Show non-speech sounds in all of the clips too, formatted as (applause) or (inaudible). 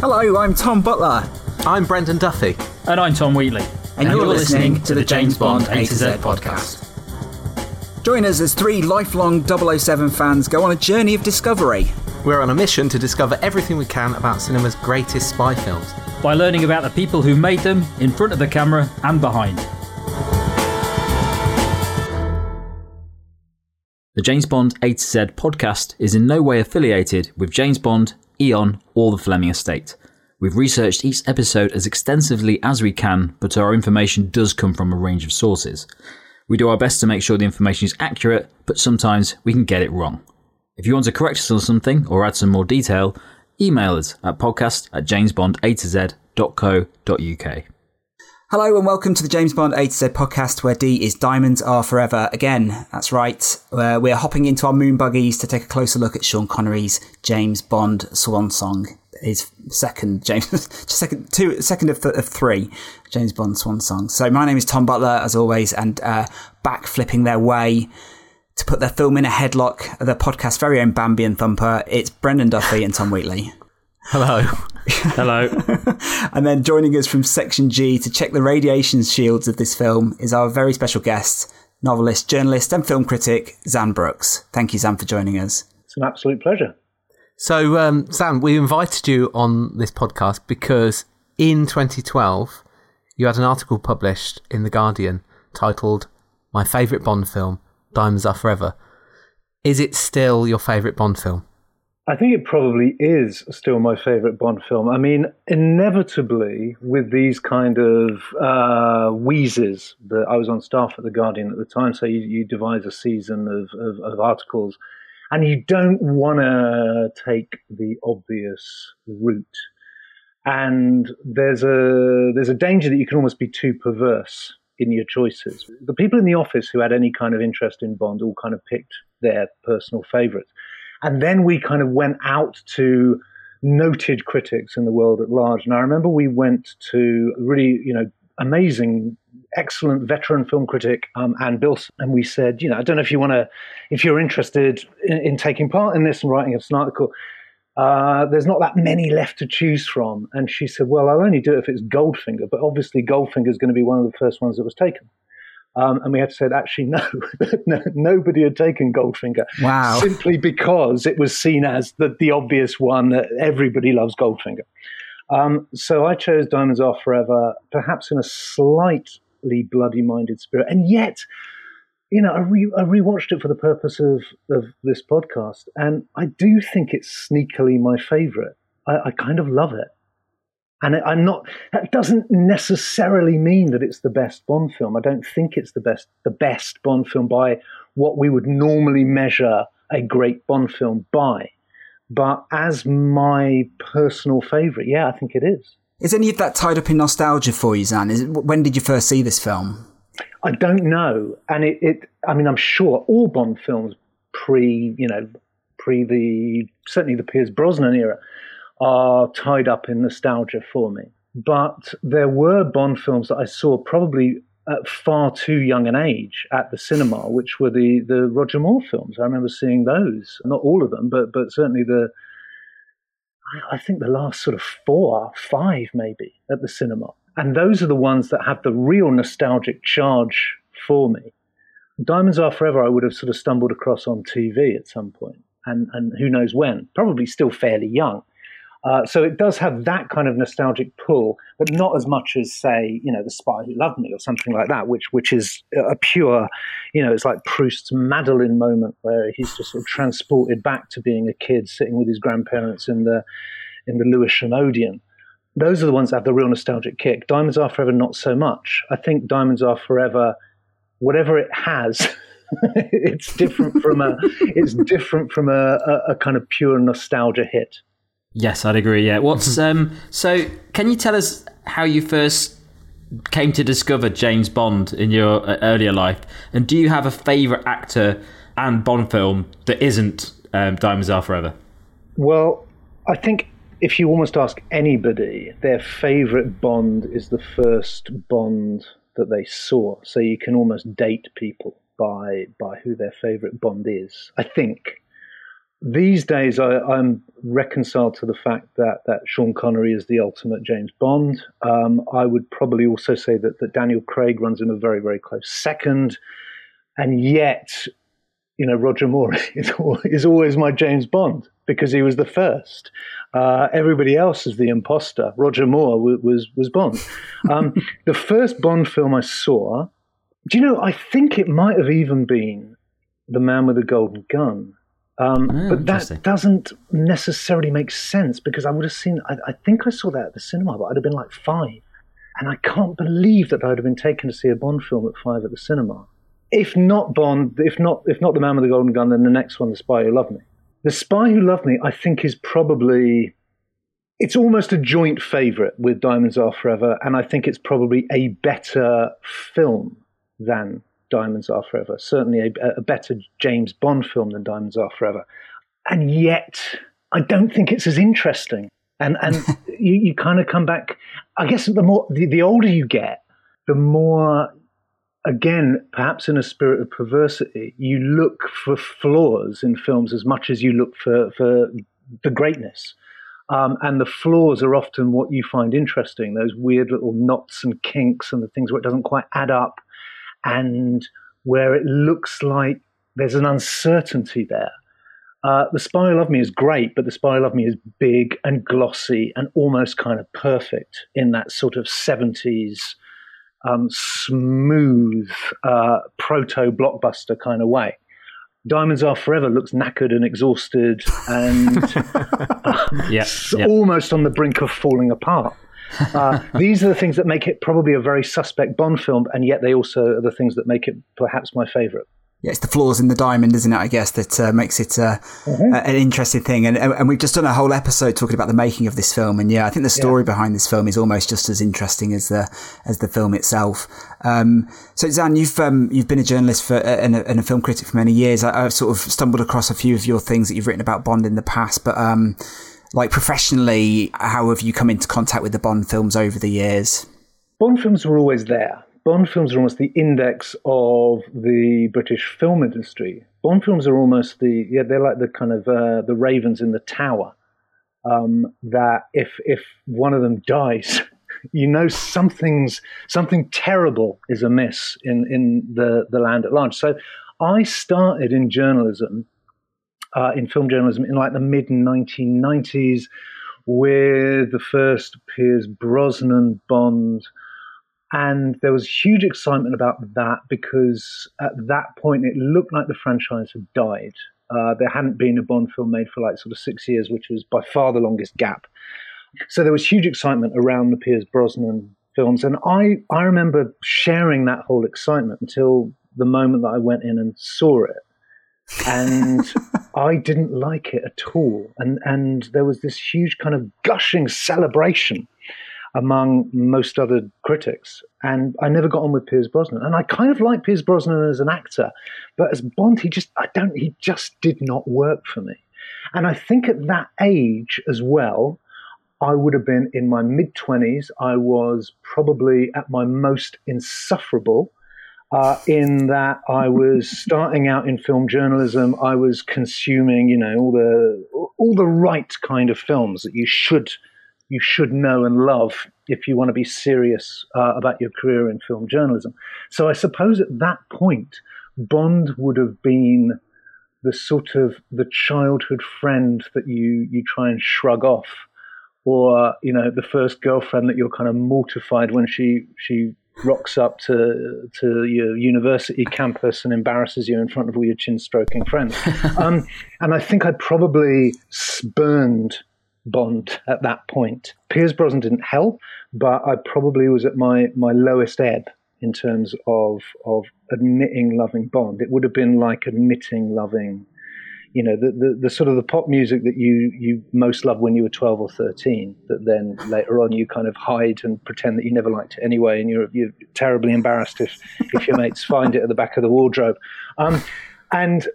Hello, I'm Tom Butler. I'm Brendan Duffy. And I'm Tom Wheatley. And, you're, listening to the James Bond A to Z podcast. Join us as three lifelong 007 fans go on a journey of discovery. We're on a mission to discover everything we can about cinema's greatest spy films. By learning about the people who made them, in front of the camera and behind. The James Bond A to Z podcast is in no way affiliated with James Bond, Eon, or the Fleming estate. We've researched each episode as extensively as we can, but our information does come from a range of sources. We do our best to make sure the information is accurate, but sometimes we can get it wrong. If you want to correct us on something or add some more detail, email us at podcast at jamesbondatoz.co.uk. Hello and welcome to the James Bond A to Z podcast where D is Diamonds Are Forever. Again, that's right. Uh, we're hopping into our moon buggies to take a closer look at Sean Connery's James Bond swan song. His second James, (laughs) second, two, second of, th- of three James Bond swan songs. So my name is Tom Butler, as always, and uh, back flipping their way to put their film in a headlock, the podcast very own Bambi and Thumper. It's Brendan Duffy and Tom Wheatley. Hello. Hello. (laughs) And then joining us from Section G to check the radiation shields of this film is our very special guest, novelist, journalist, and film critic, Xan Brooks. Thank you, Xan, for joining us. It's an absolute pleasure. So, um, Xan, we invited you on this podcast because in 2012, you had an article published in The Guardian titled My Favourite Bond Film, Diamonds Are Forever. Is it still your favourite Bond film? I think it probably is still my favourite Bond film. I mean, inevitably, with these kind of uh, wheezes, that I was on staff at The Guardian at the time, so you, you devise a season of, of, of articles, and you don't want to take the obvious route. And there's a there's a danger that you can almost be too perverse in your choices. The people in the office who had any kind of interest in Bond all kind of picked their personal favourites. And then we kind of went out to noted critics in the world at large. And I remember we went to really, you know, amazing, excellent veteran film critic, um, Anne Billson, and we said, you know, I don't know if you want to, if you're interested in, in, taking part in this and writing an article. Uh, there's not that many left to choose from. And she said, Well, I'll only do it if it's Goldfinger, but obviously Goldfinger is going to be one of the first ones that was taken. Um, and we had to say, actually, no, (laughs) no, nobody had taken Goldfinger. Wow. Simply because it was seen as the, the obvious one that everybody loves Goldfinger. Um, so I chose Diamonds Are Forever, perhaps in a slightly bloody minded spirit. And yet, you know, I, re- I rewatched it for the purpose of, of this podcast, and I do think it's sneakily my favorite. I, I kind of love it. And I'm not. That doesn't necessarily mean that it's the best Bond film. I don't think it's the best, the best Bond film by what we would normally measure a great Bond film by. But as my personal favorite, yeah, I think it is. Is any of that tied up in nostalgia for you, Xan? Is, it, when did you first see this film? I don't know, and it, it. I mean, I'm sure all Bond films pre, you know, pre the certainly the Pierce Brosnan era are tied up in nostalgia for me. But there were Bond films that I saw probably at far too young an age at the cinema, which were the, the Roger Moore films. I remember seeing those, not all of them, but but certainly the I think the last sort of four, five maybe at the cinema. And those are the ones that have the real nostalgic charge for me. Diamonds Are Forever, I would have sort of stumbled across on TV at some point, and, and who knows when, probably still fairly young. Uh, so it does have that kind of nostalgic pull, but not as much as, say, you know, The Spy Who Loved Me or something like that, which which is a pure, you know, it's like Proust's Madeleine moment where he's just sort of transported back to being a kid sitting with his grandparents in the in the Lewisham Odeon. Those are the ones that have the real nostalgic kick. Diamonds Are Forever, not so much. I think Diamonds Are Forever, whatever it has, (laughs) it's different from a it's different from a, a, a, kind of pure nostalgia hit. Yes, I'd agree. Yeah. What's (laughs) um? So, can you tell us how you first came to discover James Bond in your uh, earlier life, and do you have a favourite actor and Bond film that isn't um, Diamonds Are Forever? Well, I think if you almost ask anybody, their favourite Bond is the first Bond that they saw. So you can almost date people by by who their favourite Bond is. I think these days I, am reconciled to the fact that that Sean Connery is the ultimate James Bond. Um, I would probably also say that that Daniel Craig runs him a very very close second, and yet. You know, Roger Moore (laughs) is, is always my James Bond because he was the first. Uh, everybody else is the imposter. Roger Moore w- was was Bond. Um, (laughs) the first Bond film I saw, do you know? I think it might have even been The Man with the Golden Gun. Um, oh, but that doesn't necessarily make sense because I would have seen. I, I, think I saw that at the cinema, but I'd have been like five, and I can't believe that I'd have been taken to see a Bond film at five at the cinema. If not Bond, if not if not The Man with the Golden Gun, then the next one, The Spy Who Loved Me. The Spy Who Loved Me, I think, is probably it's almost a joint favorite with Diamonds Are Forever, and I think it's probably a better film than Diamonds Are Forever. Certainly a, a better James Bond film than Diamonds Are Forever. And yet, I don't think it's as interesting. And and (laughs) you, you kind of come back. I guess the more the, the older you get, the more again, perhaps in a spirit of perversity, you look for flaws in films as much as you look for, for the greatness. Um, and the flaws are often what you find interesting those weird little knots and kinks and the things where it doesn't quite add up and where it looks like there's an uncertainty there. Uh, the Spy Love Me is great, but The Spy Love Me is big and glossy and almost kind of perfect in that sort of 70s um, smooth uh, proto blockbuster kind of way. Diamonds Are Forever looks knackered and exhausted and (laughs) um, yeah, (laughs) yeah. almost on the brink of falling apart. Uh, (laughs) these are the things that make it probably a very suspect Bond film, and yet they also are the things that make it perhaps my favourite yeah, it's the flaws in the diamond, isn't it? I guess that uh, makes it uh, mm-hmm. an interesting thing. And and we've just done a whole episode talking about the making of this film. And yeah, I think the story yeah. behind this film is almost just as interesting as the as the film itself. Um, so Xan, you've um, you've been a journalist for uh, and, a, and, a, film critic for many years. I, have sort of stumbled across a few of your things that you've written about Bond in the past, but um, like professionally, how have you come into contact with the Bond films over the years? Bond films were always there. Bond films are almost the index of the British film industry. Bond films are almost the yeah they're like the kind of uh, the ravens in the tower. Um, that if if one of them (laughs) dies, you know something's something terrible is amiss in in the the land at large. So I started in journalism, uh, in film journalism, in like the mid 1990s, with the first Pierce Brosnan Bond. And there was huge excitement about that because at that point it looked like the franchise had died. Uh, there hadn't been a Bond film made for like sort of six years, which was by far the longest gap. So there was huge excitement around the Pierce Brosnan films. And I, I remember sharing that whole excitement until the moment that I went in and saw it. And (laughs) I didn't like it at all. And and there was this huge kind of gushing celebration among most other critics. And I never got on with Pierce Brosnan. And I kind of like Pierce Brosnan as an actor, but as Bond, he just, I don't, he just did not work for me. And I think at that age as well, I would have been in my mid 20s. I was probably at my most insufferable. Uh, in that I was starting out in film journalism, I was consuming, you know, all the all the right kind of films that you should you should know and love if you want to be serious uh, about your career in film journalism. So I suppose at that point, Bond would have been the sort of the childhood friend that you you try and shrug off, or you know the first girlfriend that you're kind of mortified when she she rocks up to to your university campus and embarrasses you in front of all your chin stroking friends. (laughs) Um, and I think I probably spurned Bond at that point. Pierce Brosnan didn't help, but I probably was at my, my lowest ebb in terms of of admitting loving Bond. It would have been like admitting loving, you know, the, the, the sort of the pop music that you you most loved when you were twelve or thirteen. That then later on you kind of hide and pretend that you never liked it anyway, and you're you're terribly embarrassed if if your mates find it at the back of the wardrobe. Um, and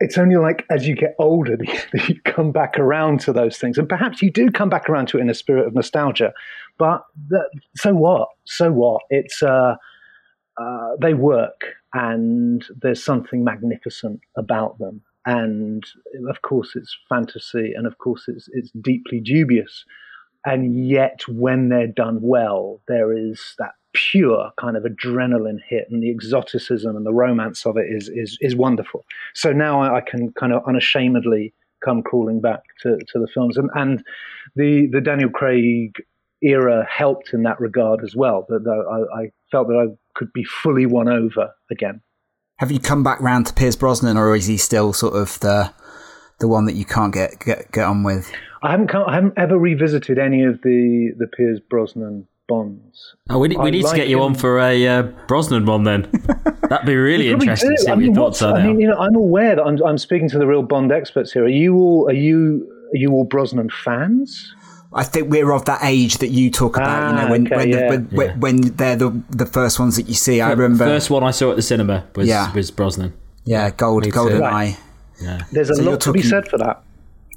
it's only like as you get older (laughs) that you come back around to those things, and perhaps you do come back around to it in a spirit of nostalgia. But that, so what? So what? It's uh, uh, they work, and there's something magnificent about them. And of course, it's fantasy, and of course, it's it's deeply dubious. And yet, when they're done well, there is that pure kind of adrenaline hit, and the exoticism and the romance of it is is is wonderful. So now I, I can kind of unashamedly come crawling back to, to the films, and and the the Daniel Craig era helped in that regard as well. That I, I felt that I could be fully won over again. Have you come back round to Pierce Brosnan, or is he still sort of the the one that you can't get get, get on with? I haven't come, I haven't ever revisited any of the the Pierce Brosnan Bonds. Oh, we, we need like to get you on for a uh, Brosnan one then. (laughs) That'd be really interesting do. to see I mean, your thoughts are. I mean, you know, I'm aware that I'm, I'm speaking to the real Bond experts here. Are you all are you are you all Brosnan fans? I think we're of that age that you talk about. Ah, you know, when okay, when, yeah. when, yeah. when, they're the the first ones that you see. I remember the first one I saw at the cinema was yeah. was Brosnan. Yeah, Gold Golden right. Eye. Yeah. There's a so lot to be said for that.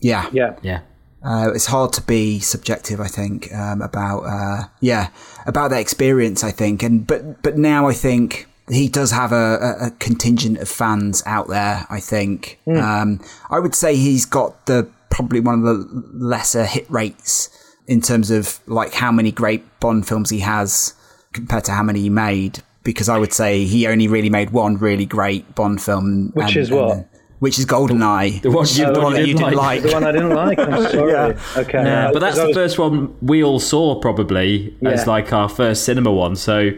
Yeah, yeah, yeah. Uh, it's hard to be subjective, I think, um, about uh, yeah about that experience. I think, and but but now I think he does have a, a, contingent of fans out there. I think mm. um, I would say he's got the probably one of the lesser hit rates in terms of like how many great Bond films he has compared to how many he made. Because I would say he only really made one really great Bond film, which and, is what. And, which is GoldenEye. The one, you, the one that you didn't like. The one I didn't like. I'm (laughs) sorry. yeah. Okay. Yeah, but that's the first one we all saw probably yeah. as like our first cinema one. So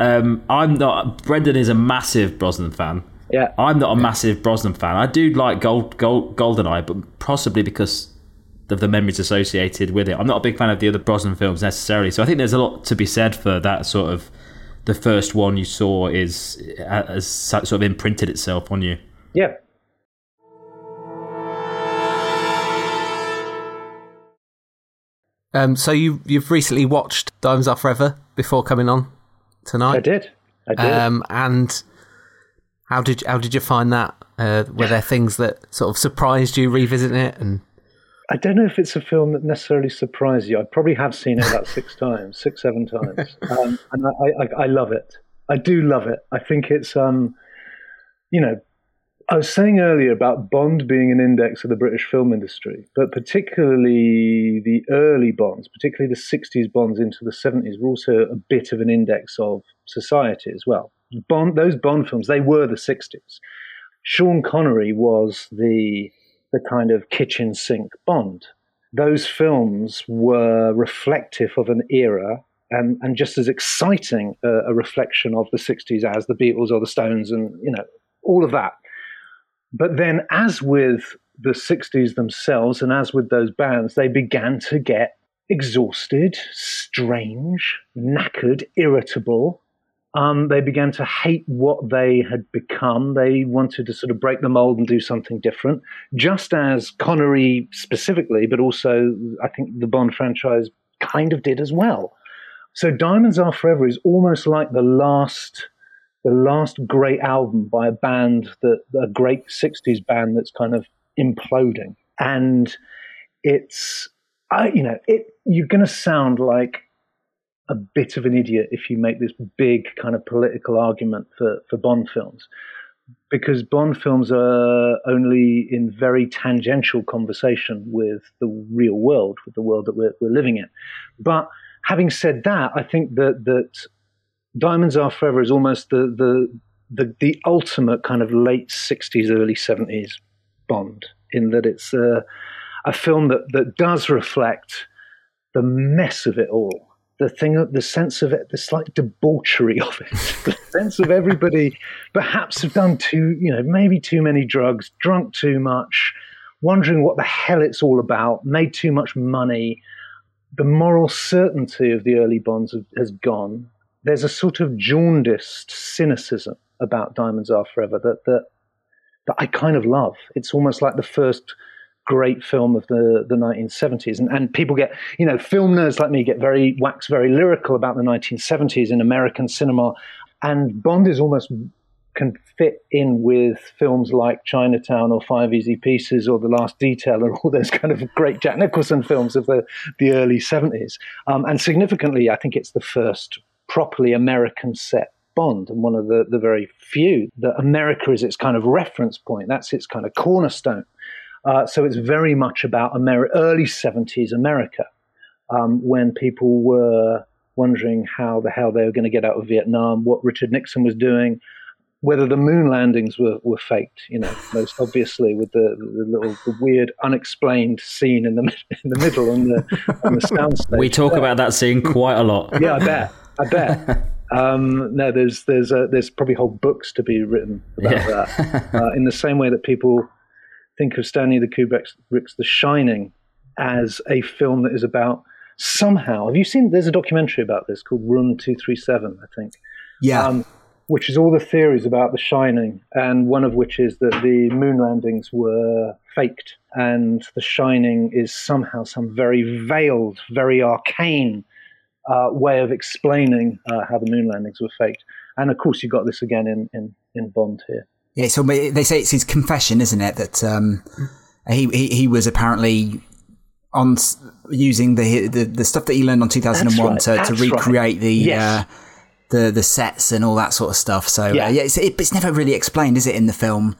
um, I'm not. Brendan is a massive Brosnan fan. Yeah. I'm not a massive Brosnan fan. I do like Gold, Gold GoldenEye, but possibly because of the memories associated with it. I'm not a big fan of the other Brosnan films necessarily. So I think there's a lot to be said for that sort of the first one you saw is has sort of imprinted itself on you. Yeah. Um, so you you've recently watched Diamonds Are Forever before coming on tonight. I did. I did. Um, and how did how did you find that? Uh, were there things that sort of surprised you revisiting it? And I don't know if it's a film that necessarily surprised you. I probably have seen it about six (laughs) times, six seven times, um, and I, I, I, love it. I do love it. I think it's um, you know, I was saying earlier about Bond being an index of the British film industry, but particularly the early Bonds, particularly the 60s Bonds into the 70s, were also a bit of an index of society as well. Bond, those Bond films, they were the 60s. Sean Connery was the, the kind of kitchen sink Bond. Those films were reflective of an era and, and just as exciting a, a reflection of the 60s as the Beatles or the Stones and, you know, all of that. But then, as with the 60s themselves and as with those bands, they began to get exhausted, strange, knackered, irritable, um, they began to hate what they had become. They wanted to sort of break the mold and do something different, just as Connery specifically, but also I think the Bond franchise kind of did as well. So Diamonds Are Forever is almost like the last the last great album by a band that a great 60s band that's kind of imploding and it's I, you know it you're going to sound like a bit of an idiot if you make this big kind of political argument for, for Bond films. Because Bond films are only in very tangential conversation with the real world, with the world that we're, we're living in. But having said that, I think that, that Diamonds Are Forever is almost the, the, the, the ultimate kind of late 60s, early 70s Bond, in that it's a, a film that, that does reflect the mess of it all the thing, the sense of it, the slight debauchery (laughs) of it, the sense of everybody perhaps have done too, you know, maybe too many drugs, drunk too much, wondering what the hell it's all about, made too much money. The moral certainty of the early Bonds has gone. there's a sort of jaundiced cynicism about Diamonds Are Forever that that that I kind of love. It's almost like the first great film of the, the 1970s. And, and people get, you know, film nerds like me get very, wax very lyrical about the 1970s in American cinema. And Bond is almost can fit in with films like Chinatown or Five Easy Pieces or The Last Detail and all those kind of great Jack Nicholson films of the, the early 70s. Um, and significantly, I think it's the first properly American set Bond and one of the, the very few that America is its kind of reference point. That's its kind of cornerstone. Uh, so it's very much about Ameri- early 70s America um, when people were wondering how the hell they were going to get out of Vietnam, what Richard Nixon was doing, whether the moon landings were, were faked, you know, (laughs) most obviously with the, the little the weird unexplained scene in the (laughs) in the middle on the on the soundstage. (laughs) We talk about that scene quite a lot. Yeah, I bet. I bet. Um, no, there's there's uh, there's probably whole books to be written about yeah. that. Uh, in the same way that people think of Stanley the Kubrick's The Shining as a film that is about somehow. Have you seen? There's a documentary about this called Room Two Three Seven, I think. Yeah. Um, which is all the theories about The Shining, and one of which is that the moon landings were faked, and The Shining is somehow some very veiled, very arcane uh, way of explaining uh, how the moon landings were faked. And of course, you got this again in, in, in Bond here. Yeah, so they say it's his confession, isn't it? That um, he, he, he was apparently on using the, the the stuff that he learned on 2001 right. to, to recreate right. the yes. uh, the the sets and all that sort of stuff. So uh, yeah, uh, yeah it's, it, it's never really explained, is it, in the film?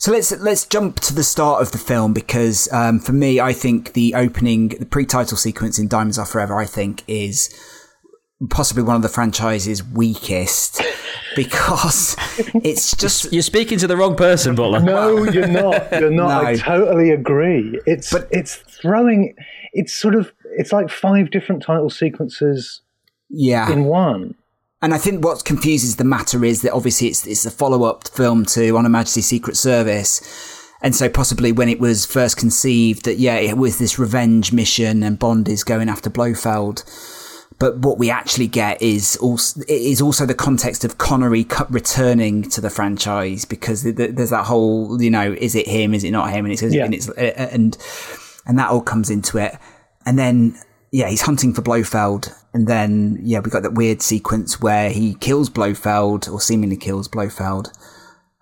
So let's let's jump to the start of the film because um, for me, I think the opening, the pre-title sequence in Diamonds Are Forever, I think is possibly one of the franchise's weakest because (laughs) it's just you're speaking to the wrong person, Butler. No, you're not. You're not. (laughs) no. I totally agree. It's but it's throwing. It's sort of it's like five different title sequences. Yeah. In one. And I think what confuses the matter is that obviously it's it's a follow up film to On Her Majesty's Secret Service. And so possibly when it was first conceived that yeah, it was this revenge mission and Bond is going after Blofeld. But what we actually get is also is also the context of Connery returning to the franchise because there's that whole you know is it him is it not him and it's yeah. and it's and and that all comes into it and then yeah, he's hunting for Blofeld, and then yeah, we got that weird sequence where he kills Blofeld or seemingly kills Blofeld.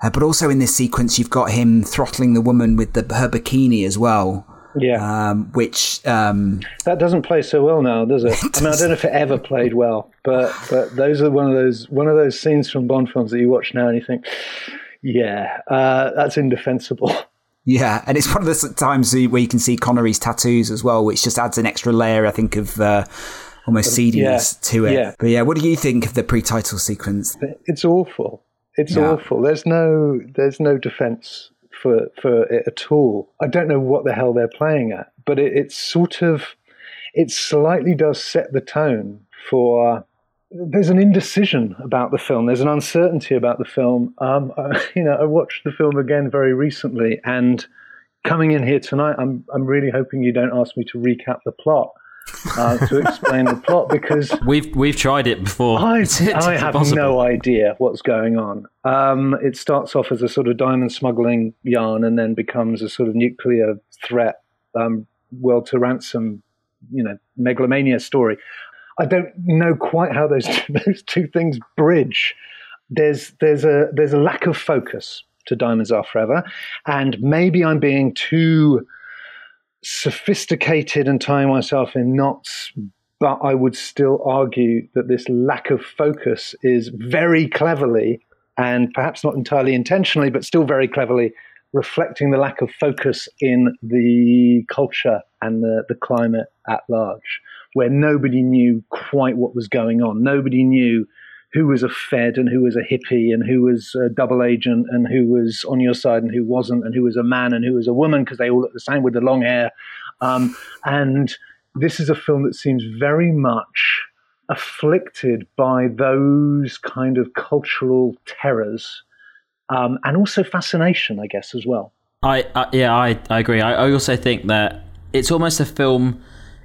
Uh, but also in this sequence, you've got him throttling the woman with the, her bikini as well. Yeah, um, which um, that doesn't play so well now, does it? I mean, I don't know if it ever played well, but but those are one of those one of those scenes from Bond films that you watch now and you think, yeah, uh, that's indefensible. (laughs) Yeah, and it's one of the times where you can see Connery's tattoos as well, which just adds an extra layer, I think, of uh, almost seediness yeah, to it. Yeah. But yeah, what do you think of the pre-title sequence? It's awful. It's yeah. awful. There's no there's no defense for for it at all. I don't know what the hell they're playing at, but it, sort of it slightly does set the tone for there's an indecision about the film. There's an uncertainty about the film. Um, I, (laughs) you know, I watched the film again very recently, and coming in here tonight, I'm I'm really hoping you don't ask me to recap the plot. Uh, to explain the plot because we've we've tried it before. I, (laughs) I have possible. no idea what's going on. Um, it starts off as a sort of diamond smuggling yarn and then becomes a sort of nuclear threat, um, world to ransom, you know, megalomania story. I don't know quite how those (laughs) those two things bridge. There's there's a there's a lack of focus to Diamonds Are Forever, and maybe I'm being too sophisticated and tying myself in knots. But I would still argue that this lack of focus is very cleverly, and perhaps not entirely intentionally, but still very cleverly reflecting the lack of focus in the culture and the, the climate at large where nobody knew quite what was going on. Nobody knew who was a Fed and who was a hippie and who was a double agent and who was on your side and who wasn't and who was a man and who was a woman because they all look the same with the long hair. Um, and this is a film that seems very much afflicted by those kind of cultural terrors um, and also fascination, I guess, as well. I, I yeah, I, I agree. I, I also think that it's almost a film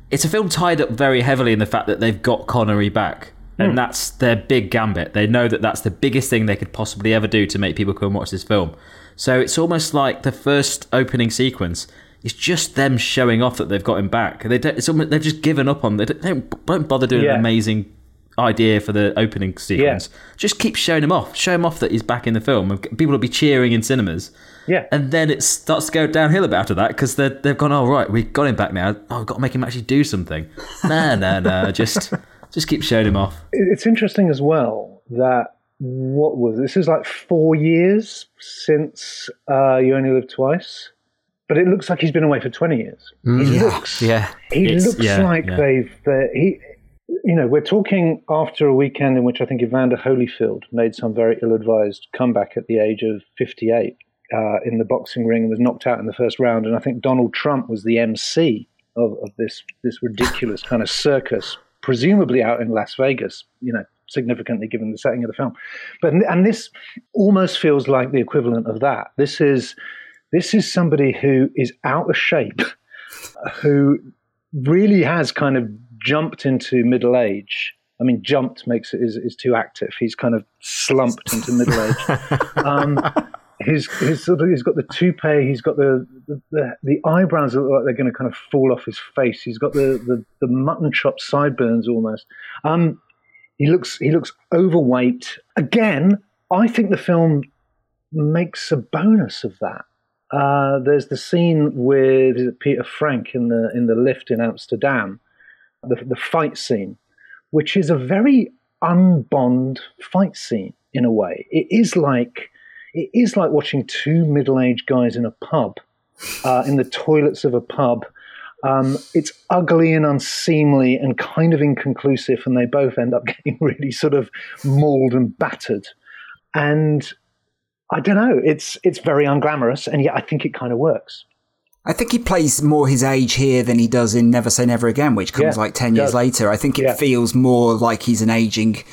it's a film tied up very heavily in the fact that they've got Connery back. Hmm. and that's their big gambit. They know that that's the biggest thing they could possibly ever do to make people come and watch this film. So it's almost like the first opening sequence is just them showing off that they've got him back. They don't, it's almost, they've just given up on. They don't, don't bother doing Yeah. an amazing idea for the opening sequence. Just keep showing him off. Show him off that he's back in the film. People will be cheering in cinemas. Yeah. And then it starts to go downhill after that because they've gone, oh, right, we've got him back now. Oh, we've got to make him actually do something. No, no, no. Just, just keep showing him off. It's interesting as well that what was this is like four years since uh, You Only Live Twice, but it looks like he's been away for twenty years. he looks, Yeah. he It's- looks yeah, like yeah. they've they, he. You know, we're talking after a weekend in which I think Evander Holyfield made some very ill-advised comeback at the age of 58 uh, in the boxing ring and was knocked out in the first round. And I think Donald Trump was the MC of, of this this ridiculous kind of circus, presumably out in Las Vegas. You know, significantly given the setting of the film. But and this almost feels like the equivalent of that. This is this is somebody who is out of shape, (laughs) who really has kind of jumped into middle age. I mean, jumped makes it is, is too active. He's kind of slumped into middle age. (laughs) Um, he's, he's sort of, he's got the toupee. He's got the the, the, the eyebrows look like they're going to kind of fall off his face. He's got the, the, the mutton chop sideburns almost. Um, he looks he looks overweight. Again, I think the film makes a bonus of that. Uh, there's the scene with Peter Frank in the in the lift in Amsterdam, the the fight scene, which is a very unbond fight scene in a way. It is like it is like watching two middle-aged guys in a pub, uh, in the toilets of a pub. Um, it's ugly and unseemly and kind of inconclusive, and they both end up (laughs) getting really sort of mauled and battered. And I don't know, it's it's very unglamorous, and yet I think it kind of works. I think he plays more his age here than he does in Never Say Never Again, which comes Yeah, like 10 years later. I think it Yeah. feels more like he's an aging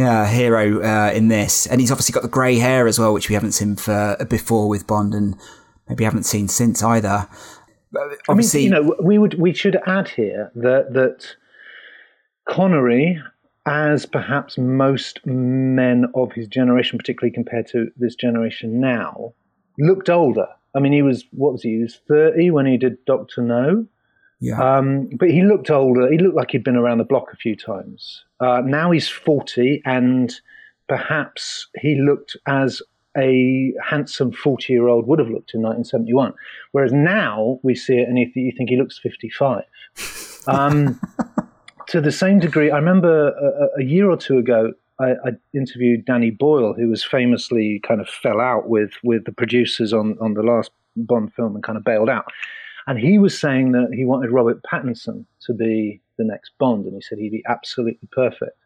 yeah, hero uh, in this. And he's obviously got the grey hair as well, which we haven't seen for, before with Bond and maybe haven't seen since either. But I mean, you know, we would we should add here that that Connery, as perhaps most men of his generation, particularly compared to this generation now, looked older. I mean, he was what was he? He was thirty when he did Doctor No. Yeah. Um, but he looked older. He looked like he'd been around the block a few times. Uh, now he's 40, and perhaps he looked as a handsome 40 year old would have looked in 1971. Whereas now we see it and you, th- you think he looks 55. Um, (laughs) to the same degree, I remember a, a year or two ago, I, I interviewed Danny Boyle, who was famously kind of fell out with, with the producers on, on the last Bond film and kind of bailed out. And he was saying that he wanted Robert Pattinson to be the next Bond, and he said he'd be absolutely perfect.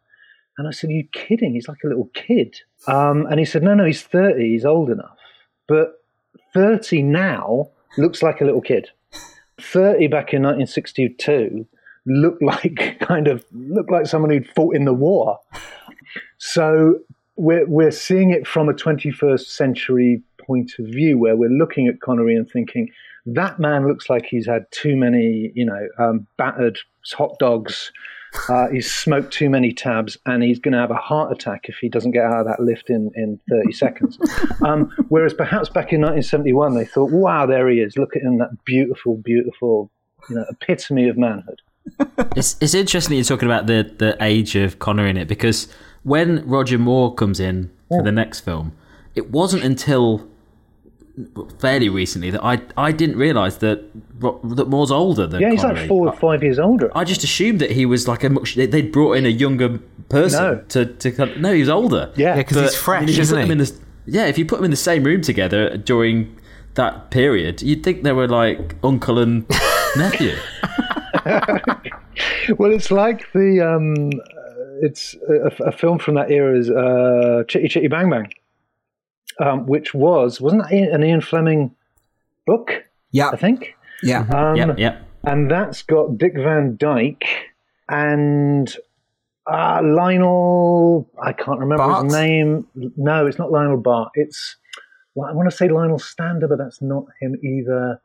And I said, Are you kidding? He's like a little kid. Um, and he said, No, no, he's 30, he's old enough. But 30 now looks like a little kid. 30 back in 1962 looked like (laughs) kind of looked like someone who'd fought in the war. So we're we're seeing it from a 21st century point of view, where we're looking at Connery and thinking that man looks like he's had too many, you know, um, battered hot dogs. Uh, he's smoked too many tabs, and he's going to have a heart attack if he doesn't get out of that lift in, in 30 (laughs) seconds. Um, whereas perhaps back in 1971, they thought, "Wow, there he is! Look at him, that beautiful, beautiful, you know, epitome of manhood." It's it's interesting that you're talking about the the age of Connor in it because when Roger Moore comes in for the next film, it wasn't until fairly recently that I I didn't realise that that Moore's older than Yeah, he's Connery. like four or five years older. I just assumed that he was like a much. they- They'd brought in a younger person No. to to kind no, he was older. Yeah. Yeah, because he's But, fresh, I mean, if you isn't put them he? in the- yeah, if you put them in the same room together during that period, you'd think they were like uncle and (laughs) nephew. (laughs) Well, it's like the um, uh, it's a, a film from that era is uh, Chitty Chitty Bang Bang, um, which was wasn't that an Ian Fleming book? yeah. I think. Yeah. Um, yep, yep. and that's got Dick Van Dyke and uh, Lionel. I can't remember Bart? his name. No, it's not Lionel Bart. It's well, I want to say Lionel Stander, but that's not him either.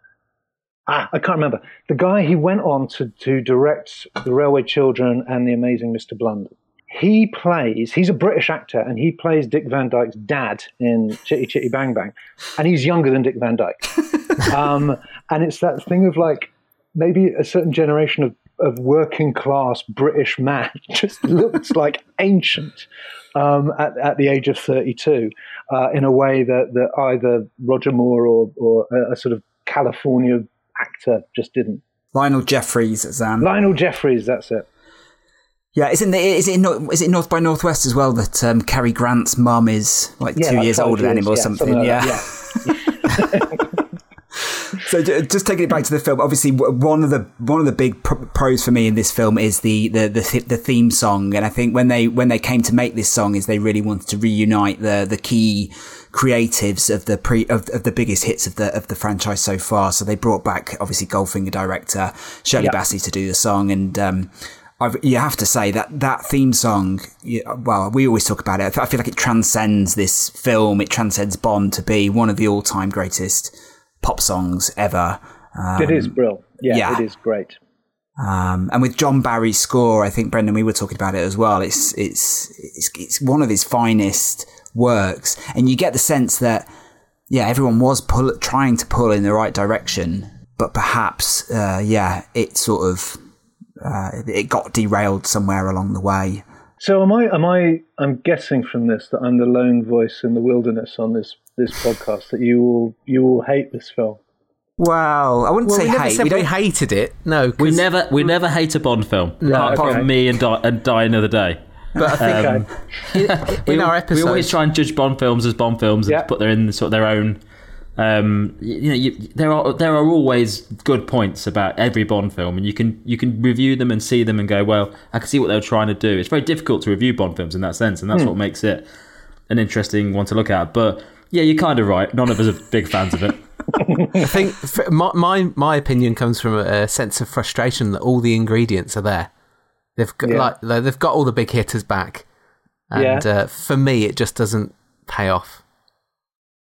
Ah, I can't remember. The guy he went on to, to direct The Railway Children and The Amazing Mr. Blunden. He plays, he's a British actor and he plays Dick Van Dyke's dad in Chitty Chitty Bang Bang. And he's younger than Dick Van Dyke. (laughs) um, and it's that thing of like maybe a certain generation of, of working class British man (laughs) just looks like ancient um, at, at the age of 32 uh, in a way that, that either Roger Moore or, or a, a sort of California actor just didn't. Lionel Jeffries, Xan. Lionel Jeffries, that's it. Yeah, is it is it is it North by Northwest as well that um, Cary Grant's mum is like Yeah, two like years older than him or yeah, something? something like yeah. (laughs) So just taking it back to the film, obviously one of the one of the big pros for me in this film is the the the, the theme song, and I think when they when they came to make this song, is they really wanted to reunite the the key creatives of the pre of, of the biggest hits of the of the franchise so far. So they brought back obviously Goldfinger director Shirley Yeah. Bassey to do the song, and um, I've, you have to say that that theme song. you- Well, we always talk about it. I feel like it transcends this film. It transcends Bond to be one of the all time greatest pop songs ever. Um, it is Brill. Yeah, yeah. it is great. um, and with John Barry's score, I think Brendan, we were talking about it as well. It's it's it's, it's one of his finest works, and you get the sense that yeah, everyone was pull, trying to pull in the right direction, but perhaps uh, yeah, it sort of uh, it got derailed somewhere along the way. So am I? Am I? I'm guessing from this that I'm the lone voice in the wilderness on this this podcast. That you will you will hate this film. Well, I wouldn't Well, say we hate. We we, don't. hated it. No, We never we never hate a Bond film No, apart okay. from me and die, and die another day. but I think Um, Okay. (laughs) in our we episode, always try and judge Bond films as Bond films and Yeah. put their in sort of their own. Um, you, you know, you, there are there are always good points about every Bond film, and you can you can review them and see them and go, well, I can see what they were trying to do. It's very difficult to review Bond films in that sense, and that's what makes it an interesting one to look at. But yeah, you're kind of right. None of us are big fans of it. (laughs) I think my, my my opinion comes from a sense of frustration that all the ingredients are there. They've got Yeah. like they- they've got all the big hitters back, and Yeah. uh, for me, it just doesn't pay off.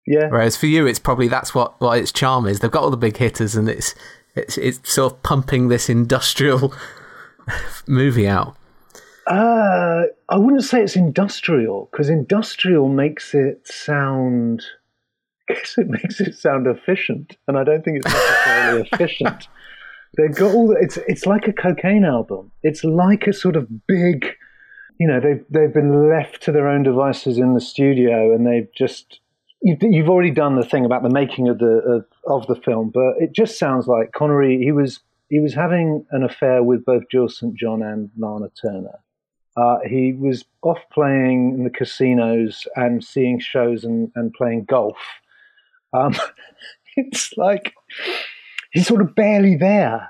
Yeah. Whereas for you, it's probably that's what what its charm is. They've got all the big hitters, and it's it's it's sort of pumping this industrial (laughs) movie out. Uh, I wouldn't say it's industrial because industrial makes it sound. (laughs) I guess it makes it sound efficient, and I don't think it's necessarily (laughs) efficient. They've got all. The, it's it's like a cocaine album. It's like a sort of big. You know, they've they've been left to their own devices in the studio, and they've just. You've, you've already done the thing about the making of the of, of the film, but it just sounds like Connery. He was he was having an affair with both Jill St John and Lana Turner. Uh, he was off playing in the casinos and seeing shows and, and playing golf. Um, (laughs) it's like he's sort of barely there.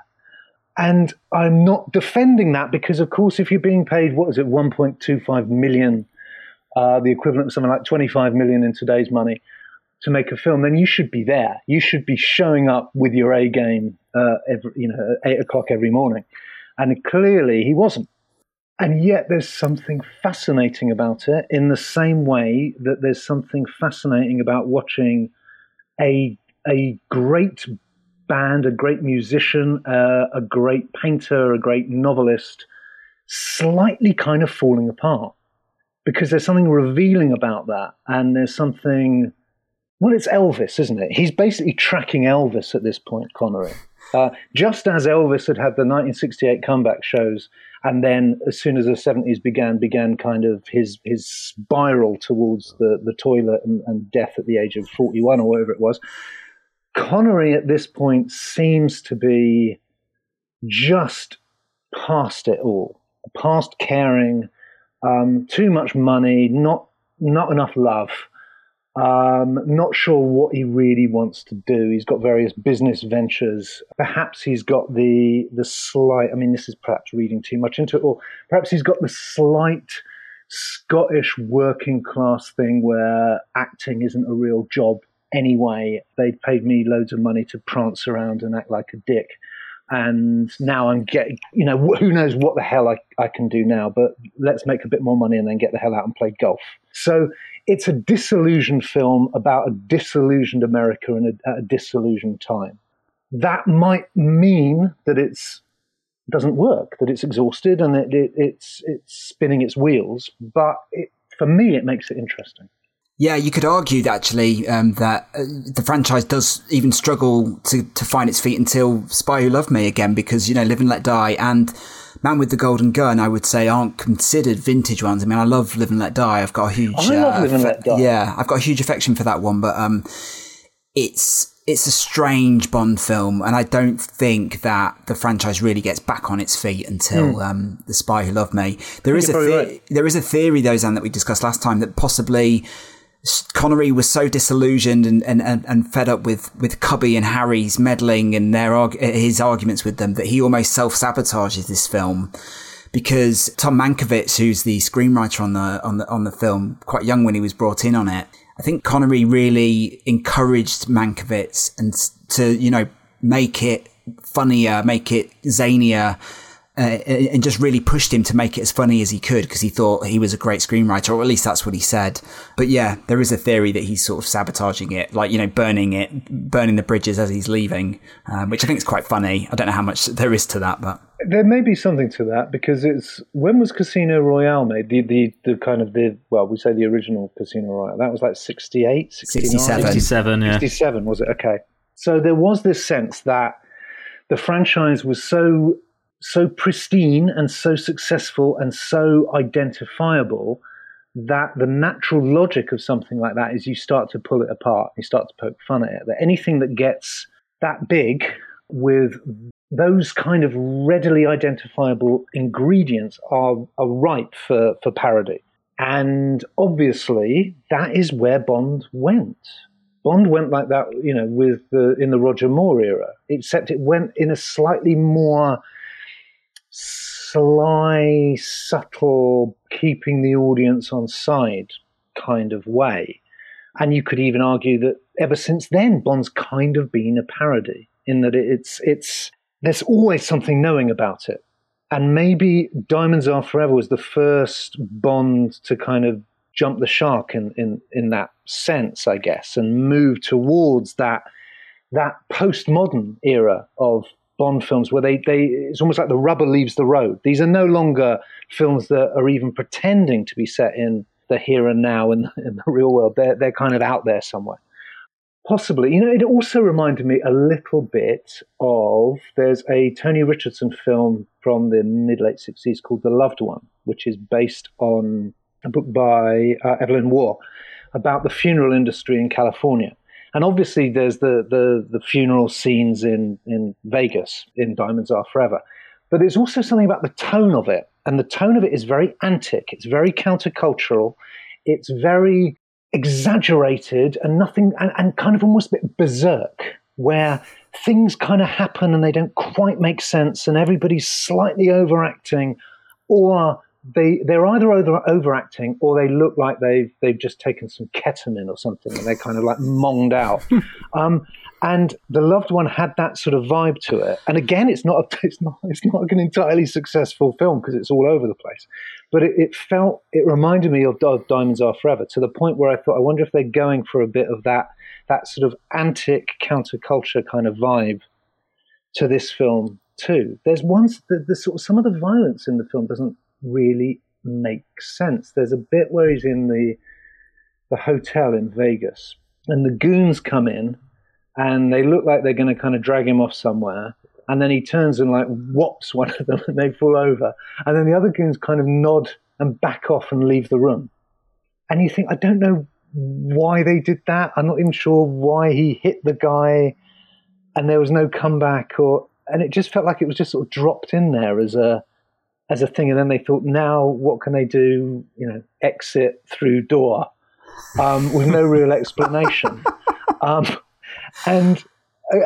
And I'm not defending that because, of course, if you're being paid, what is it, 1.25 million, uh, the equivalent of something like 25 million in today's money, to make a film, then you should be there. You should be showing up with your A game, uh, every, you know, at eight o'clock every morning. And clearly he wasn't. And yet there's something fascinating about it in the same way that there's something fascinating about watching a, a great band, a great musician, uh, a great painter, a great novelist slightly kind of falling apart. Because there's something revealing about that. And there's something, well, it's Elvis, isn't it? He's basically tracking Elvis at this point, Connery. Uh, just as Elvis had had the 1968 comeback shows, and then as soon as the 70s began, began kind of his his spiral towards the, the toilet and, and death at the age of 41 or whatever it was. Connery at this point seems to be just past it all, past caring, um, too much money, not not enough love. Um, not sure what he really wants to do. He's got various business ventures. Perhaps he's got the the slight. I mean, this is perhaps reading too much into it, or perhaps he's got the slight Scottish working class thing where acting isn't a real job anyway. They paid me loads of money to prance around and act like a dick. And now I'm getting, you know, who knows what the hell I, I can do now, but let's make a bit more money and then get the hell out and play golf. So it's a disillusioned film about a disillusioned America in a, a disillusioned time. That might mean that it's doesn't work, that it's exhausted and it, it, it's it's spinning its wheels. But it, for me, it makes it interesting. Yeah, you could argue actually um, that uh, the franchise does even struggle to, to find its feet until Spy Who Loved Me again, because you know Live and Let Die and Man with the Golden Gun, I would say, aren't considered vintage ones. I mean, I love Live and Let Die. I've got a huge, I love uh, Live and Let Die. Yeah, I've got a huge affection for that one, but um, it's it's a strange Bond film, and I don't think that the franchise really gets back on its feet until um, The Spy Who Loved Me. There is a the- right. there is a theory, though, Xan, that we discussed last time that possibly Connery was so disillusioned and, and, and, fed up with, with Cubby and Harry's meddling and their arg- eh, his arguments with them that he almost self sabotages this film because Tom Mankiewicz, who's the screenwriter on the on the on the film, quite young when he was brought in on it. I think Connery really encouraged Mankiewicz and to you know make it funnier, make it zanier, uh, and just really pushed him to make it as funny as he could because he thought he was a great screenwriter, or at least that's what he said. But yeah, there is a theory that he's sort of sabotaging it, like you know, burning it, burning the bridges as he's leaving, um, which I think is quite funny. I don't know how much there is to that, but There may be something to that because it's when was Casino Royale made? The the, the kind of the well, we say the original Casino Royale. That was like 68, 69? 67. 67, yeah. 67 was it? Okay. So there was this sense that the franchise was so so pristine and so successful and so identifiable that the natural logic of something like that is you start to pull it apart, you start to poke fun at it. That anything that gets that big with those kind of readily identifiable ingredients are, are ripe for, for parody. And obviously, that is where Bond went. Bond went like that, you know, with the in the Roger Moore era, except it went in a slightly more sly, subtle, keeping the audience on side kind of way. And you could even argue that ever since then, Bond's kind of been a parody in that it's it's there's always something knowing about it. And maybe Diamonds Are Forever was the first Bond to kind of jump the shark in, in, in that sense, I guess, and move towards that that postmodern era of Bond films where they, they it's almost like the rubber leaves the road. These are no longer films that are even pretending to be set in the here and now in, (laughs) in the real world. They're they're kind of out there somewhere. Possibly, you know, it also reminded me a little bit of there's a Tony Richardson film from the mid late sixties called The Loved One, which is based on a book by uh, Evelyn Waugh about the funeral industry in California. And obviously, there's the, the, the funeral scenes in, in Vegas in Diamonds Are Forever. But there's also something about the tone of it. And the tone of it is very antic, it's very countercultural, it's very exaggerated and nothing, and, and kind of almost a bit berserk, where things kind of happen and they don't quite make sense, and everybody's slightly overacting, or they they're either over, overacting or they look like they've they've just taken some ketamine or something and they're kind of like monged out. (laughs) um, and the loved one had that sort of vibe to it. And again, it's not a, (laughs) it's not it's not an entirely successful film because it's all over the place. But it, it felt it reminded me of, of Diamonds Are Forever to the point where I thought I wonder if they're going for a bit of that that sort of antic counterculture kind of vibe to this film too. There's ones the, the sort of some of the violence in the film doesn't really make sense. There's a bit where he's in the the hotel in Vegas, and the goons come in, and they look like they're going to kind of drag him off somewhere. And then he turns and like whops one of them, (laughs) and they fall over. And then the other goons kind of nod and back off and leave the room. And you think, I don't know why they did that. I'm not even sure why he hit the guy, and there was no comeback. Or and it just felt like it was just sort of dropped in there as a as a thing, and then they thought, now what can they do? You know, exit through door um, with no real explanation. (laughs) Um, and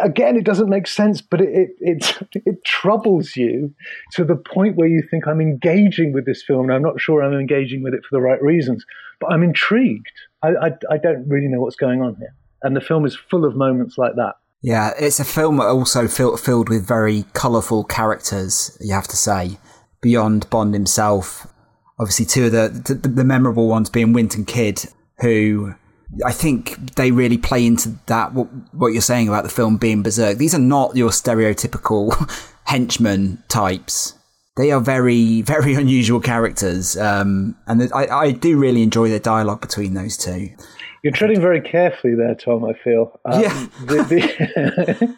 again, it doesn't make sense, but it, it it (laughs) it troubles you to the point where you think I'm engaging with this film, and I'm not sure I'm engaging with it for the right reasons, but I'm intrigued. I I, I don't really know what's going on here, and the film is full of moments like that. Yeah, it's a film also fill, filled with very colourful characters, you have to say, beyond Bond himself. Obviously, two of the, the, the memorable ones being Winton Kidd, who I think they really play into that, what, what you're saying about the film being berserk. These are not your stereotypical (laughs) henchman types. They are very, (laughs) very unusual characters, um, and I, I do really enjoy the dialogue between those two. You're treading very carefully there, Tom. I feel. Um, yeah. The, the,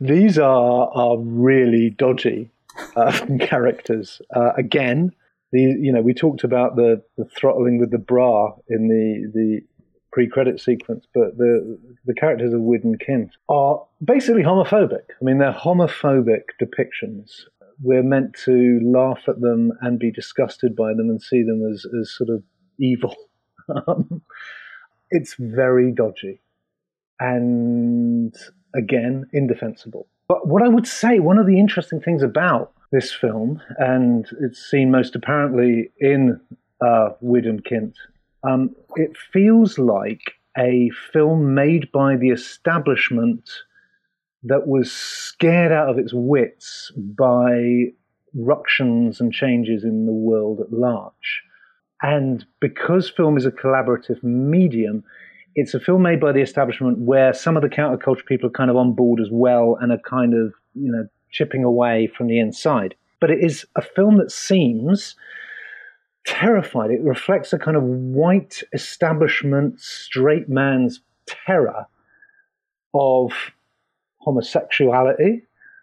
(laughs) these are are really dodgy uh, (laughs) characters. Uh, again, the you know we talked about the, the throttling with the bra in the the pre-credit sequence, but the the characters of Wydd and Kint are basically homophobic. I mean, they're homophobic depictions. We're meant to laugh at them and be disgusted by them and see them as, as sort of evil. (laughs) Um, it's very dodgy and again indefensible. But what I would say, one of the interesting things about this film, and it's seen most apparently in uh, and Kint, um, it feels like a film made by the establishment that was scared out of its wits by ructions and changes in the world at large. And because film is a collaborative medium, it's a film made by the establishment where some of the counterculture people are kind of on board as well and are kind of, you know, chipping away from the inside. But it is a film that seems terrified. It reflects a kind of white establishment, straight man's terror of homosexuality.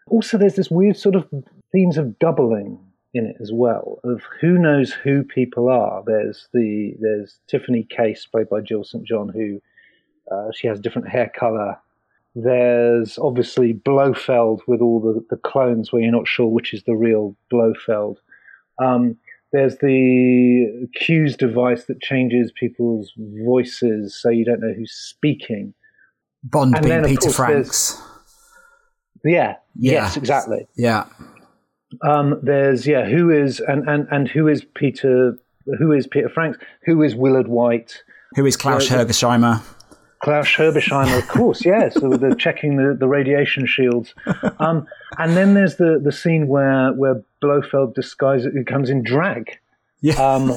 Also, there's this weird sort of themes of doubling in it as well of who knows who people are. There's the there's Tiffany Case played by Jill St John who uh, she has different hair color. There's obviously Blofeld with all the, the clones where you're not sure which is the real Blofeld. Um, there's the Q's device that changes people's voices so you don't know who's speaking. Bond and being then, Peter Franks. Yeah, yeah, yes, exactly. Yeah. Um, there's yeah, who is and, and and who is Peter? Who is Peter Franks? Who is Willard Whyte? Who is Klaus uh, Hergersheimer? Klaus Hergersheimer, of course, (laughs) yes. So they're checking the, the radiation shields. Um, and then there's the, the scene where where Blofeld disguises it comes in drag, yeah. um,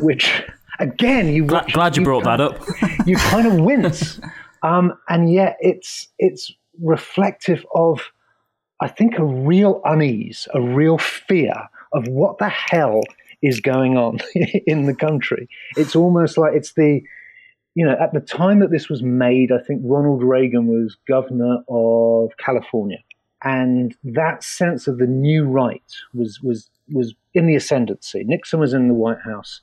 which again you glad, glad you, you brought that up. you kind of wince, (laughs) um, and yet it's it's reflective of I think, a real unease, a real fear of what the hell is going on (laughs) in the country. It's almost like it's the, you know, at the time that this was made, I think Ronald Reagan was governor of California. And that sense of the new right was, was, was in the ascendancy. Nixon was in the White House.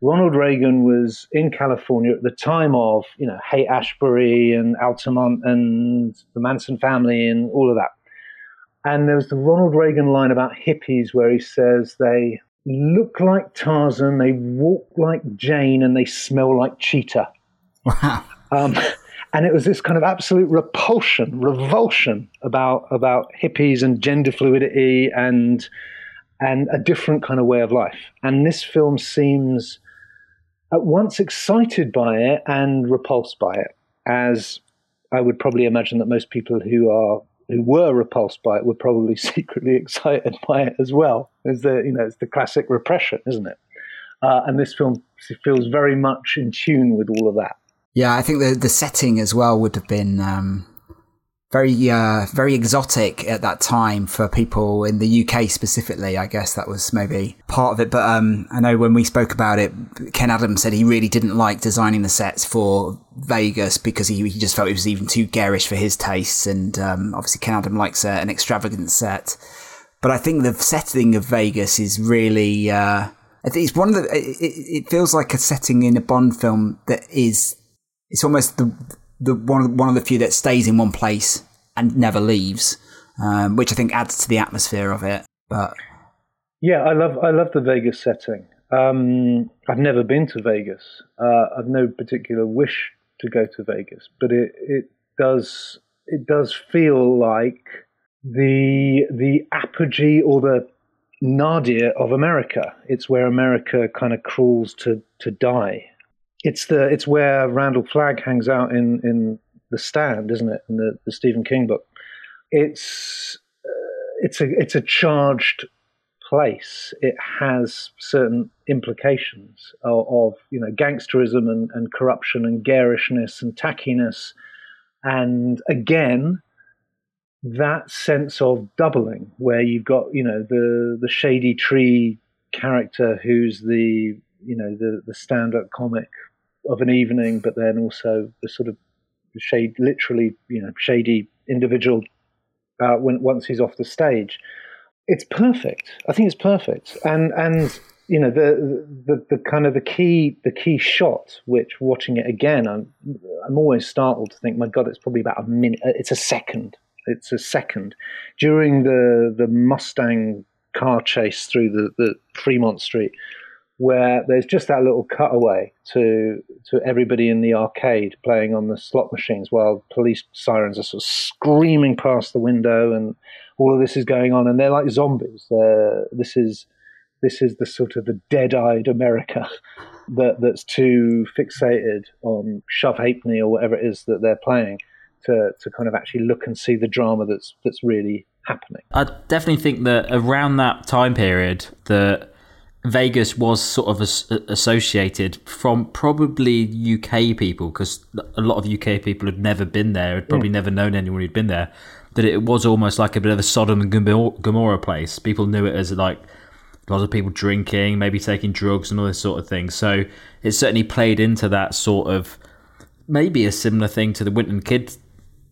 Ronald Reagan was in California at the time of, you know, Haight Ashbury and Altamont and the Manson family and all of that. And there was the Ronald Reagan line about hippies where he says they look like Tarzan, they walk like Jane, and they smell like Cheetah. Wow. Um, and it was this kind of absolute repulsion, revulsion about about hippies and gender fluidity and and a different kind of way of life. And this film seems at once excited by it and repulsed by it, as I would probably imagine that most people who are who were repulsed by it were probably (laughs) secretly excited by it as well. It's the you know it's the classic repression, isn't it? Uh, and this film feels very much in tune with all of that. Yeah, I think the the setting as well would have been um, very uh, very exotic at that time for people in the UK specifically. I guess that was maybe part of it. But um, I know when we spoke about it, Ken Adams said he really didn't like designing the sets for Vegas because he, he just felt it was even too garish for his tastes. And um, obviously, Ken Adams likes an extravagant set. But I think the setting of Vegas is really. Uh, it's one of the. It, it feels like a setting in a Bond film that is. It's almost the the one of, one of the few that stays in one place and never leaves, um, which I think adds to the atmosphere of it. But yeah, I love I love the Vegas setting. Um, I've never been to Vegas. Uh, I've no particular wish to go to Vegas, but it it does it does feel like the the apogee or the nadir of America. It's where America kind of crawls to to die it's the it's where Randall Flagg hangs out in in the stand, isn't it? In the, the Stephen King book. It's uh, it's a it's a charged place. It has certain implications of, of you know gangsterism and, and corruption and garishness and tackiness, and again, that sense of doubling, where you've got you know the the shady tree character who's the you know the the stand up comic of an evening, but then also the sort of shade, literally you know shady individual uh, when once he's off the stage. It's perfect. I think it's perfect, and and you know the, the the kind of the key the key shot which watching it again I'm I'm always startled to think my god it's probably about a minute uh, it's a second it's a second during the the Mustang car chase through the, the Fremont Street where there's just that little cutaway to to everybody in the arcade playing on the slot machines while police sirens are sort of screaming past the window and all of this is going on and they're like zombies. They're, this is this is the sort of the dead-eyed America (laughs) that that's too fixated on shove halfpenny or whatever it is that they're playing to to kind of actually look and see the drama that's that's really happening. I definitely think that around that time period that Vegas was sort of associated from probably UK people because a lot of UK people had never been there, had probably mm. never known anyone who'd been there. That it was almost like a bit of a Sodom and Gomorrah place. People knew it as like a lot of people drinking, maybe taking drugs and all this sort of thing. So it certainly played into that sort of maybe a similar thing to the Winton Kidd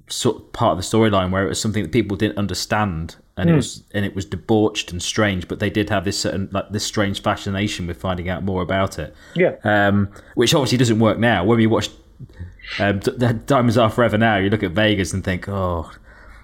sort of part of the storyline where it was something that people didn't understand and mm. it hmm. was and it was debauched and strange, but they did have this certain like this strange fascination with finding out more about it. Yeah, um, which obviously doesn't work now. When we watch um, Diamonds Are Forever now, you look at Vegas and think, oh,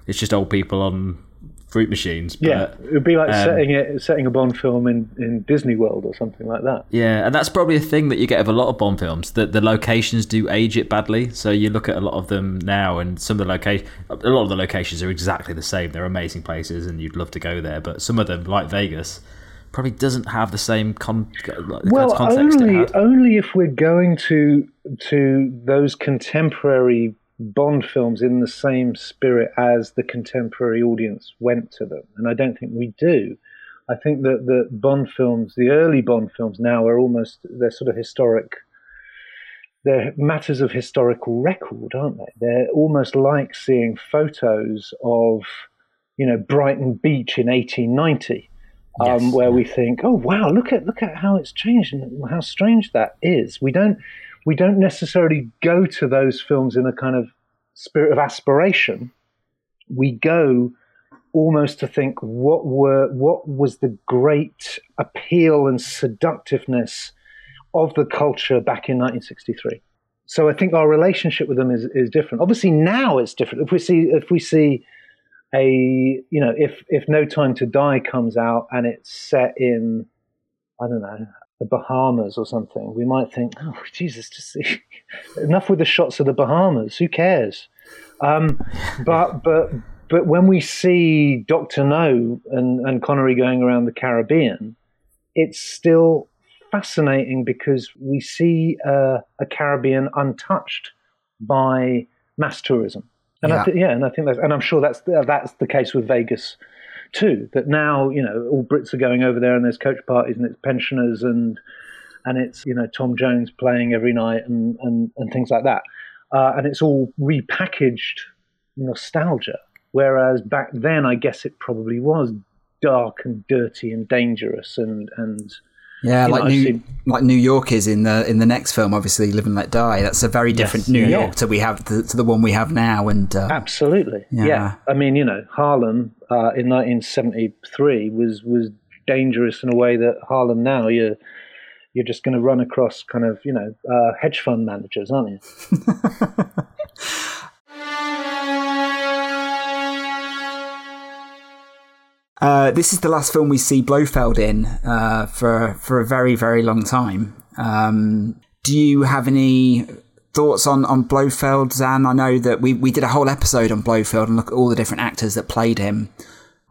it's just old people on fruit machines. But, yeah, it would be like um, setting it, setting a Bond film in, in Disney World or something like that. Yeah, and that's probably a thing that you get of a lot of Bond films. That the locations do age it badly. So you look at a lot of them now, and some of the location, a lot of the locations are exactly the same. They're amazing places, and you'd love to go there. But some of them, like Vegas, probably doesn't have the same con- well only only if we're going to to those contemporary Bond films in the same spirit as the contemporary audience went to them. And I don't think we do. I think that the Bond films, the early Bond films now are almost, they're sort of historic, they're matters of historical record, aren't they? They're almost like seeing photos of, you know, Brighton Beach in 1890. Um, where we think, oh wow, look at look at how it's changed and how strange that is. We don't we don't necessarily go to those films in a kind of spirit of aspiration. We go almost to think what were what was the great appeal and seductiveness of the culture back in 1963. So I think our relationship with them is, is different. Obviously now it's different. If we see if we see a you know if if No Time to Die comes out and it's set in I don't know the Bahamas or something, we might think, oh Jesus, just see. (laughs) enough with the shots of the Bahamas. Who cares? Um, but but but when we see Doctor No and, and Connery going around the Caribbean, it's still fascinating because we see uh, a Caribbean untouched by mass tourism. And yeah. I th- yeah, and I think that's, and I'm sure that's that's the case with Vegas too. That now you know all Brits are going over there, and there's coach parties, and it's pensioners, and and it's you know Tom Jones playing every night, and and, and things like that, uh, and it's all repackaged nostalgia. Whereas back then, I guess it probably was dark and dirty and dangerous, and and yeah, like know, New seen... like New York is in the in the next film, obviously Live and Let Die. That's a very different yes, New yeah, York to we have to, to, the one we have now. And uh, absolutely, yeah. yeah. I mean, you know, Harlem uh, in 1973 was was dangerous in a way that Harlem now you're you're just going to run across kind of you know uh, hedge fund managers, aren't you? (laughs) Uh, this is the last film we see Blofeld in uh, for for a very very long time. Um, do you have any thoughts on on Blofeld, Xan? I know that we we did a whole episode on Blofeld and look at all the different actors that played him.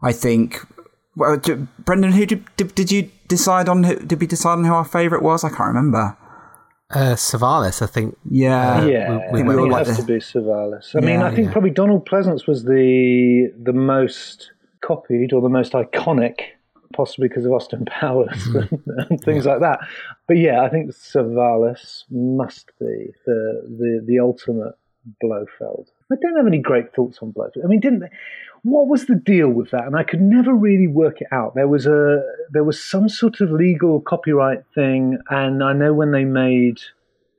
I think. Well, Brendan, who did, did, did you decide on? Who, did we decide on who our favourite was? I can't remember. Uh, Savalas, I think. Yeah, uh, yeah, we, we, we it has to be Savalas. I yeah, mean, I think yeah. probably Donald Pleasence was the the most copied or the most iconic, possibly because of Austin (laughs) Powers mm. and, and, things yeah. like that. But yeah, I think Savalas must be the the, the ultimate Blofeld. I don't have any great thoughts on Blofeld. I mean, didn't they? What was the deal with that? And I could never really work it out. There was a there was some sort of legal copyright thing, and I know when they made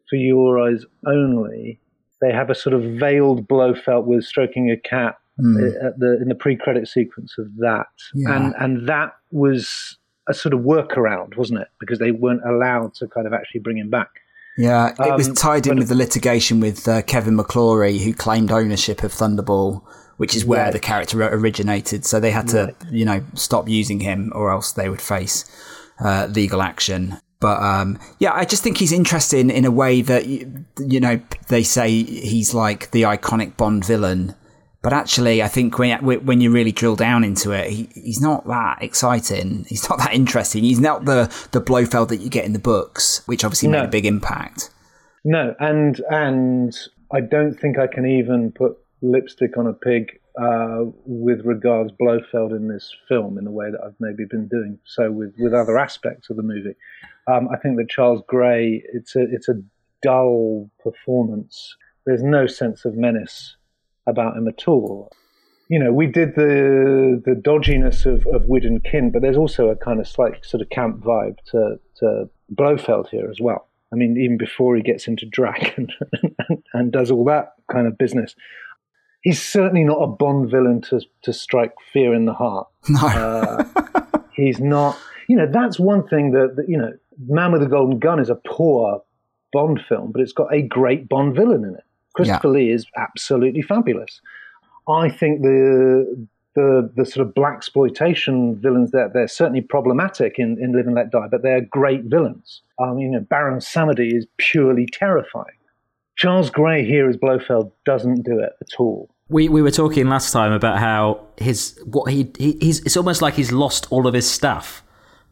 For Your Eyes Only, they have a sort of veiled Blofeld with stroking a cat mm. at the in the pre-credit sequence of that, yeah. and and that was a sort of workaround, wasn't it? Because they weren't allowed to kind of actually bring him back. Yeah, it um, was tied in with the litigation with uh, Kevin McClory, who claimed ownership of Thunderball, which is where the character originated. So they had to, right. you know, stop using him, or else they would face uh, legal action. But um, yeah, I just think he's interesting in a way that you know they say he's like the iconic Bond villain, but actually, I think when when you really drill down into it, he, he's not that exciting. (laughs) He's not that interesting. He's not the the Blofeld that you get in the books, which obviously no. made a big impact. No, and and I don't think I can even put lipstick on a pig uh, with regards Blofeld in this film in the way that I've maybe been doing so with, with other aspects of the movie. Um, I think that Charles Gray, it's a it's a dull performance. There's no sense of menace about him at all. You know, we did the the dodginess of, of Wood and Kin, but there's also a kind of slight sort of camp vibe to, to Blofeld here as well. I mean, even before he gets into drag (laughs) and, and, and does all that kind of business, he's certainly not a Bond villain to to strike fear in the heart. No. Uh, he's not. You know, that's one thing that, that you know Man with a Golden Gun is a poor Bond film, but it's got a great Bond villain in it. Christopher yeah. Lee is absolutely fabulous. I think the the the sort of black exploitation villains that they're, they're certainly problematic in, in Live and Let Die, but they're great villains. I mean, you know, Baron Samedi is purely terrifying. Charles Gray here as Blofeld doesn't do it at all. We we were talking last time about how his what he, he he's it's almost like he's lost all of his staff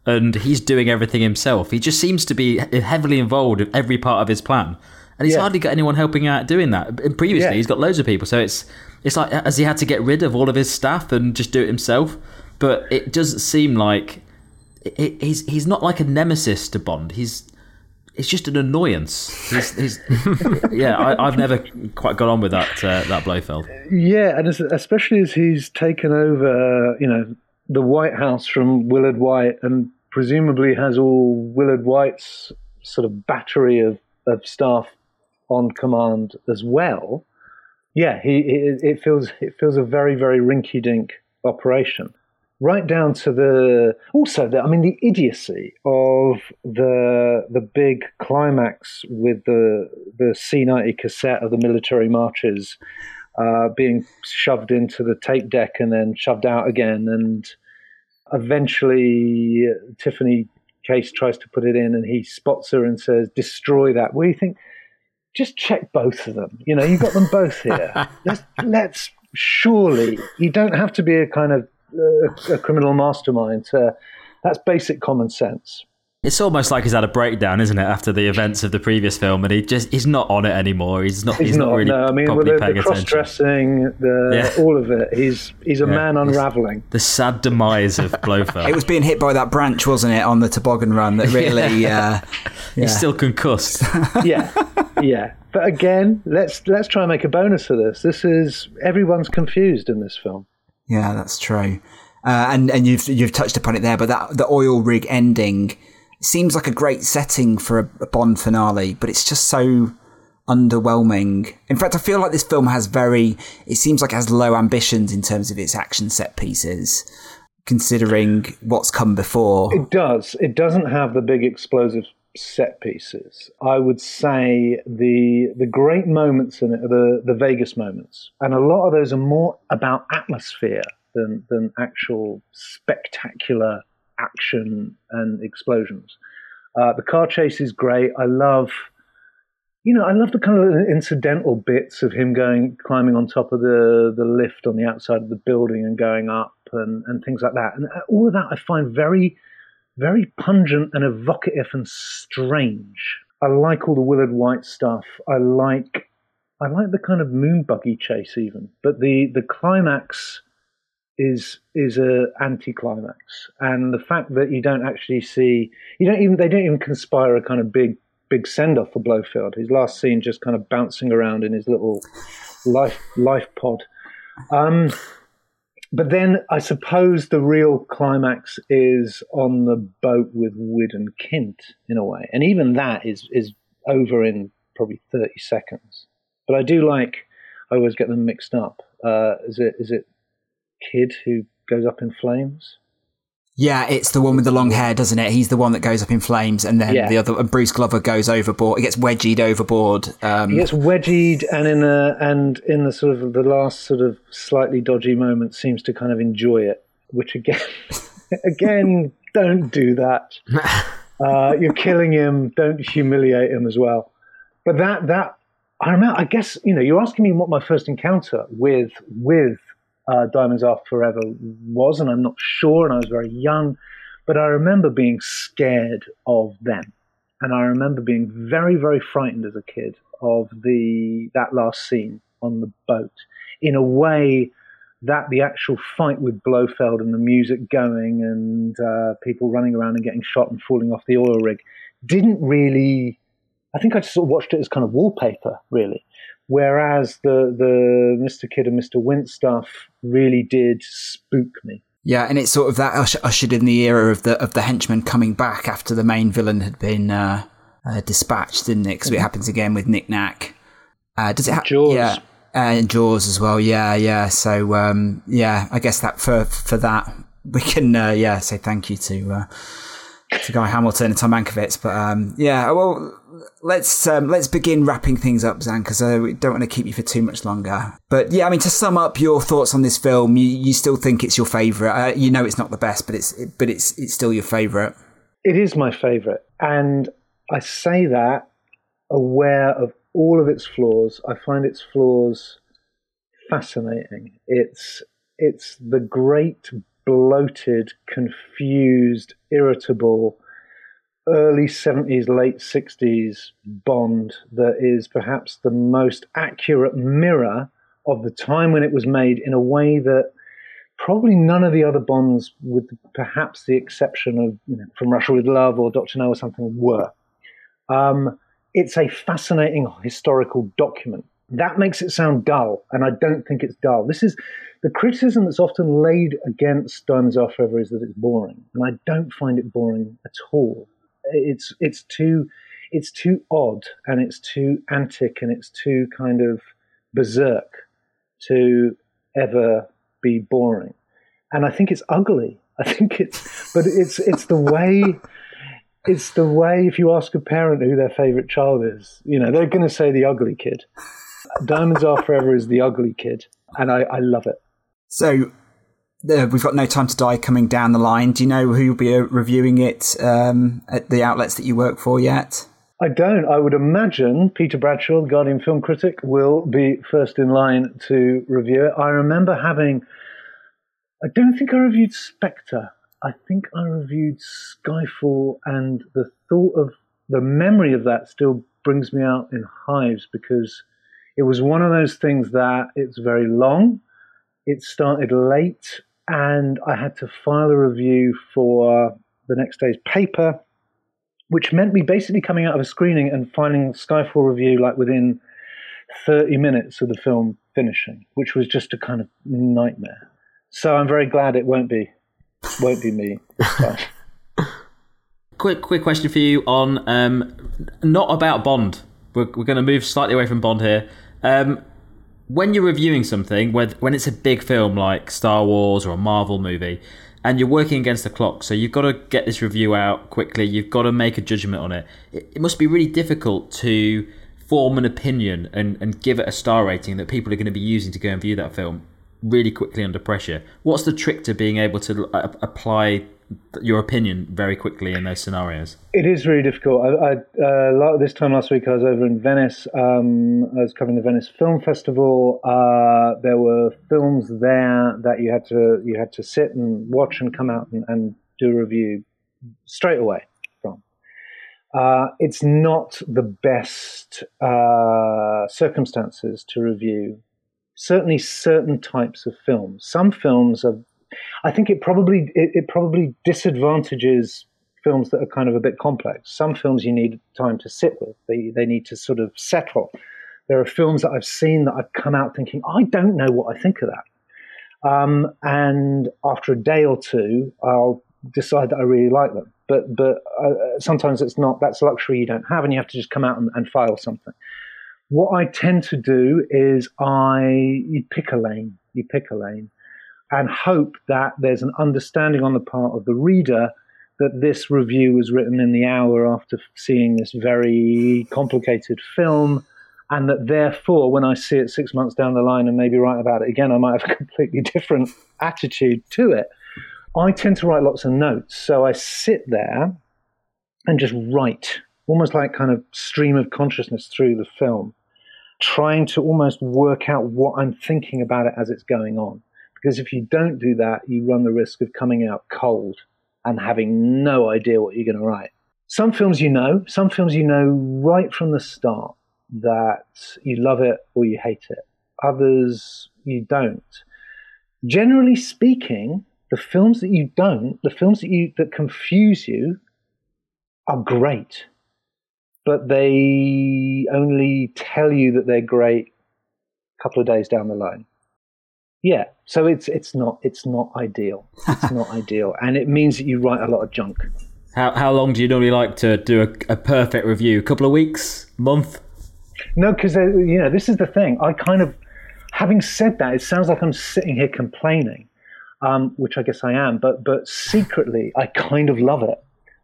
and he's doing everything himself. He just seems to be heavily involved in every part of his plan, and he's yeah. hardly got anyone helping out doing that. Previously, yeah. he's got loads of people, so it's it's like has he had to get rid of all of his staff and just do it himself? But it doesn't seem like it, he's he's not like a nemesis to Bond. He's it's just an annoyance. He's, he's, (laughs) yeah, I, have never quite got on with that uh, that Blofeld. Yeah, and especially as he's taken over, you know, the White House from Willard Whyte and presumably has all Willard Whyte's sort of battery of, of staff on command as well. Yeah, he it, it feels it feels a very very rinky dink operation, right down to the also the I mean the idiocy of the the big climax with the the C ninety cassette of the military marches uh, being shoved into the tape deck and then shoved out again and eventually Tiffany Case tries to put it in and he spots her and says, destroy that. Where do you think, just check both of them. You know, you've got them both here. (laughs) let's, let's, surely, you don't have to be a kind of uh, a criminal mastermind. To, that's basic common sense. It's almost like he's had a breakdown, isn't it, after the events of the previous film, and he just he's not on it anymore. He's not. He's, he's not, not, really. No, I mean, with the, the cross-dressing, the yeah. all of it. He's he's a yeah. man unraveling. The sad demise of Blofeld. it was being hit by that branch, wasn't it, on the toboggan run that (laughs) really. yeah. Uh, he's still concussed. (laughs) yeah, yeah. But again, let's let's try and make a bonus of this. This is everyone's confused in this film. Yeah, that's true. Uh, and and you've you've touched upon it there, but that the oil rig ending seems like a great setting for a, a Bond finale, but it's just so underwhelming. In fact, I feel like this film has very, it seems like it has low ambitions in terms of its action set pieces, considering what's come before. It does. It doesn't have the big explosive set pieces. I would say the the great moments in it are the, the Vegas moments. And a lot of those are more about atmosphere than, than actual spectacular action and explosions. Uh, the car chase is great. I love, you know, I love the kind of incidental bits of him going climbing on top of the the lift on the outside of the building and going up and and things like that. And all of that I find very, very pungent and evocative and strange. I like all the Willard Whyte stuff. I like I like the kind of moon buggy chase even, but the the climax is is a anticlimax, and the fact that you don't actually see you don't even they don't even conspire a kind of big big send off for Blofeld. His last scene just kind of bouncing around in his little life life pod. Um, but then I suppose the real climax is on the boat with Widd and Kint in a way, and even that is is over in probably thirty seconds. But I do like. I always get them mixed up. Uh, is it is it Kidd who goes up in flames? Yeah, it's the one with the long hair, doesn't it? He's the one that goes up in flames, and then Yeah. the other, and Bruce Glover goes overboard. He gets wedgied overboard. Um, He gets wedgied, and in a and in the sort of the last sort of slightly dodgy moment, seems to kind of enjoy it. Which again, (laughs) again, don't do that. (laughs) Uh, you're killing him. Don't humiliate him as well. But that that I remember. I guess you know you're asking me what my first encounter with with uh, Diamonds Are Forever was, and I'm not sure, and I was very young. But I remember being scared of them, and I remember being very very frightened as a kid of the that last scene on the boat in a way that the actual fight with Blofeld and the music going and uh, people running around and getting shot and falling off the oil rig didn't really. I think I just sort of watched it as kind of wallpaper, really. Whereas the the Mr. Kidd and Mr. Wint stuff really did spook me. yeah, and it's sort of that ush- ushered in the era of the of the henchman coming back after the main villain had been uh, uh, dispatched, didn't it? Because it happens again with Nick Nack. Uh, does it? Ha- Jaws. Yeah, uh, and Jaws as well. Yeah, yeah. So um, yeah, I guess that for for that we can uh, yeah say thank you to uh, to Guy Hamilton and Tom Mankiewicz. But um, yeah, well, let's um, let's begin wrapping things up, Xan, because we don't want to keep you for too much longer. But yeah, I mean, to sum up your thoughts on this film, you, you still think it's your favourite. Uh, you know, it's not the best, but it's but it's it's still your favourite. It is my favourite, and I say that aware of all of its flaws. I find its flaws fascinating. It's it's the great bloated, confused, irritable early 70s, late 60s Bond that is perhaps the most accurate mirror of the time when it was made in a way that probably none of the other Bonds, with perhaps the exception of you know, From Russia with Love or Doctor No or something, were. Um, it's a fascinating historical document. That makes it sound dull, and I don't think it's dull. This is the criticism that's often laid against Diamonds Are Forever is that it's boring, and I don't find it boring at all. It's it's too it's too odd, and it's too antic, and it's too kind of berserk to ever be boring. And I think it's ugly. (laughs) I think it's, but it's it's the way it's the way if you ask a parent who their favorite child is, you know, they're going to say the ugly kid. Diamonds Are Forever is the ugly kid, and I, I love it. So uh, we've got No Time to Die coming down the line. Do you know who will be uh, reviewing it um, at the outlets that you work for yet? I don't. I would imagine Peter Bradshaw, the Guardian film critic, will be first in line to review it. I remember having. I don't think I reviewed Spectre. I think I reviewed Skyfall, and the thought of the memory of that still brings me out in hives because it was one of those things that it's very long. It started late, and I had to file a review for the next day's paper which meant me basically coming out of a screening and finding Skyfall review like within 30 minutes of the film finishing, which was just a kind of nightmare. So I'm very glad it won't be won't be me. (laughs) Quick, quick question for you on um, not about Bond. We're, we're going to move slightly away from Bond here. Um, when you're reviewing something, when it's a big film like Star Wars or a Marvel movie, and you're working against the clock, so you've got to get this review out quickly. You've got to make a judgment on it. It, it must be really difficult to form an opinion and, and give it a star rating that people are going to be using to go and view that film really quickly under pressure. What's the trick to being able to uh, apply your opinion very quickly in those scenarios? It is really difficult. I, I uh, this time last week I was over in Venice. Um, I was covering the Venice Film Festival. Uh, there were films there that you had to you had to sit and watch and come out and, and do a review straight away from. Uh, it's not the best uh, circumstances to review. Certainly, certain types of films. Some films are I think it probably it, it, probably disadvantages films that are kind of a bit complex. Some films you need time to sit with; they they need to sort of settle. There are films that I've seen that I've come out thinking, I don't know what I think of that. Um, and after a day or two, I'll decide that I really like them. But but uh, sometimes it's not. That's a luxury you don't have, and you have to just come out and, and file something. What I tend to do is I you pick a lane, you pick a lane, and hope that there's an understanding on the part of the reader that this review was written in the hour after seeing this very complicated film, and that therefore, when I see it six months down the line and maybe write about it again, I might have a (laughs) completely different attitude to it. I tend to write lots of notes, so I sit there and just write, almost like kind of stream of consciousness through the film, trying to almost work out what I'm thinking about it as it's going on. Because if you don't do that, you run the risk of coming out cold and having no idea what you're going to write. Some films you know, some films you know right from the start that you love it or you hate it. Others you don't. Generally speaking, the films that you don't, the films that you that confuse you are great. But they only tell you that they're great a couple of days down the line. Yeah, so it's it's not it's not ideal. It's not (laughs) ideal, and it means that you write a lot of junk. How how long do you normally like to do a, a perfect review? A couple of weeks, month? No, because you know this is the thing. I kind of, having said that, it sounds like I'm sitting here complaining, um, which I guess I am. But but secretly, I kind of love it.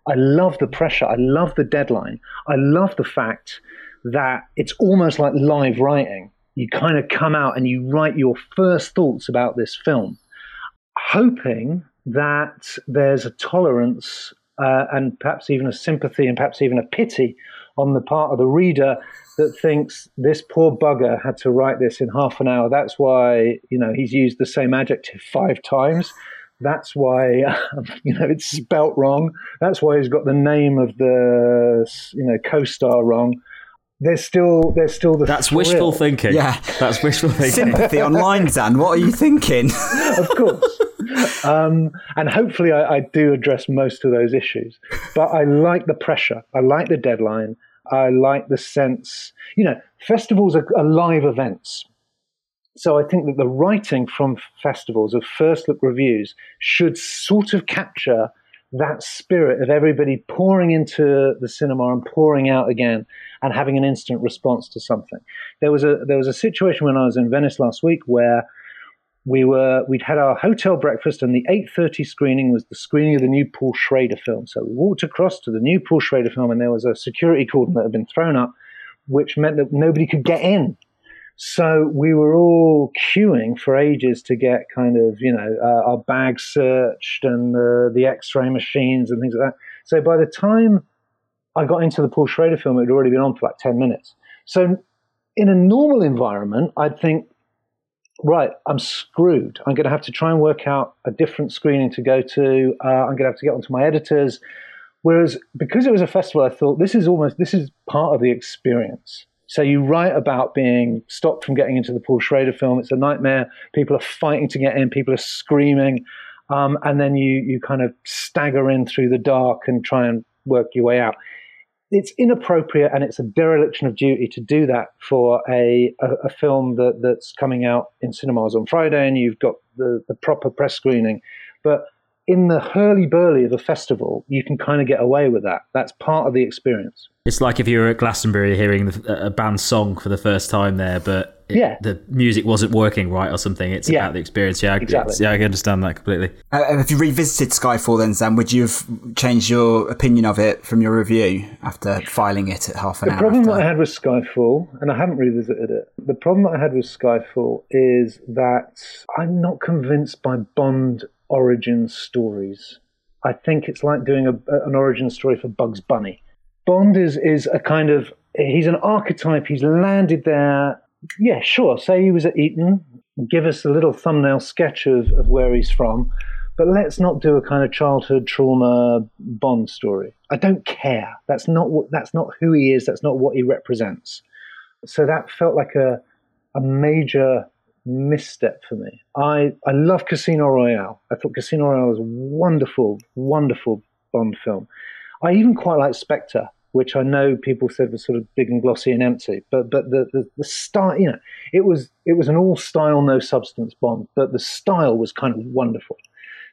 I love the pressure. I love the deadline. I love the fact that it's almost like live writing you kind of come out and you write your first thoughts about this film, hoping that there's a tolerance uh, and perhaps even a sympathy and perhaps even a pity on the part of the reader that thinks this poor bugger had to write this in half an hour. That's why you know he's used the same adjective five times. That's why um, (laughs) you know it's spelt wrong. That's why he's got the name of the you know co-star wrong there's still there's still the that's thrill. wishful thinking. Yeah, that's wishful thinking. Sympathy online, Dan. What are you thinking? (laughs) of course, um, and hopefully I, I, do address most of those issues. But I like the pressure. I like the deadline. I like the sense. You know, festivals are, are live events. So I think that the writing from festivals of first look reviews should sort of capture that spirit of everybody pouring into the cinema and pouring out again and having an instant response to something. There was a there was a situation when I was in Venice last week where we were we'd had our hotel breakfast and the 8:30 screening was the screening of the new Paul Schrader film. So we walked across to the new Paul Schrader film and there was a security cordon that had been thrown up which meant that nobody could get in. So we were all queuing for ages to get kind of, you know, uh, our bags searched and the, the x-ray machines and things like that. So by the time I got into the Paul Schrader film, it had already been on for like 10 minutes. So in a normal environment, I'd think, right, I'm screwed. I'm going to have to try and work out a different screening to go to. Uh, I'm going to have to get onto my editors. Whereas because it was a festival, I thought this is almost, this is part of the experience. So you write about being stopped from getting into the Paul Schrader film. It's a nightmare. People are fighting to get in. People are screaming. Um, and then you, you kind of stagger in through the dark and try and work your way out it's inappropriate and it's a dereliction of duty to do that for a, a, a, film that, that's coming out in cinemas on Friday and you've got the, the proper press screening. But in the hurly burly of a festival, you can kind of get away with that. That's part of the experience. It's like if you were at Glastonbury hearing a band song for the first time there, but it, yeah. the music wasn't working right or something. It's yeah. about the experience. Yeah, exactly. yeah, I can understand that completely. Uh, have you revisited Skyfall then, Sam? Would you have changed your opinion of it from your review after filing it at half an the hour? The problem after? that I had with Skyfall, and I haven't revisited it, the problem that I had with Skyfall is that I'm not convinced by Bond origin stories. I think it's like doing a, an origin story for Bugs Bunny. Bond is is a kind of he's an archetype. He's landed there yeah, sure. Say he was at Eton, give us a little thumbnail sketch of, of where he's from, but let's not do a kind of childhood trauma Bond story. I don't care. That's not what. That's not who he is. That's not what he represents. So that felt like a a major misstep for me. I I love Casino Royale. I thought Casino Royale was a wonderful, wonderful Bond film. I even quite like Spectre. which I know people said was sort of big and glossy and empty, but but the the, the style, you know, it was it was an all style, no substance Bond, but the style was kind of wonderful.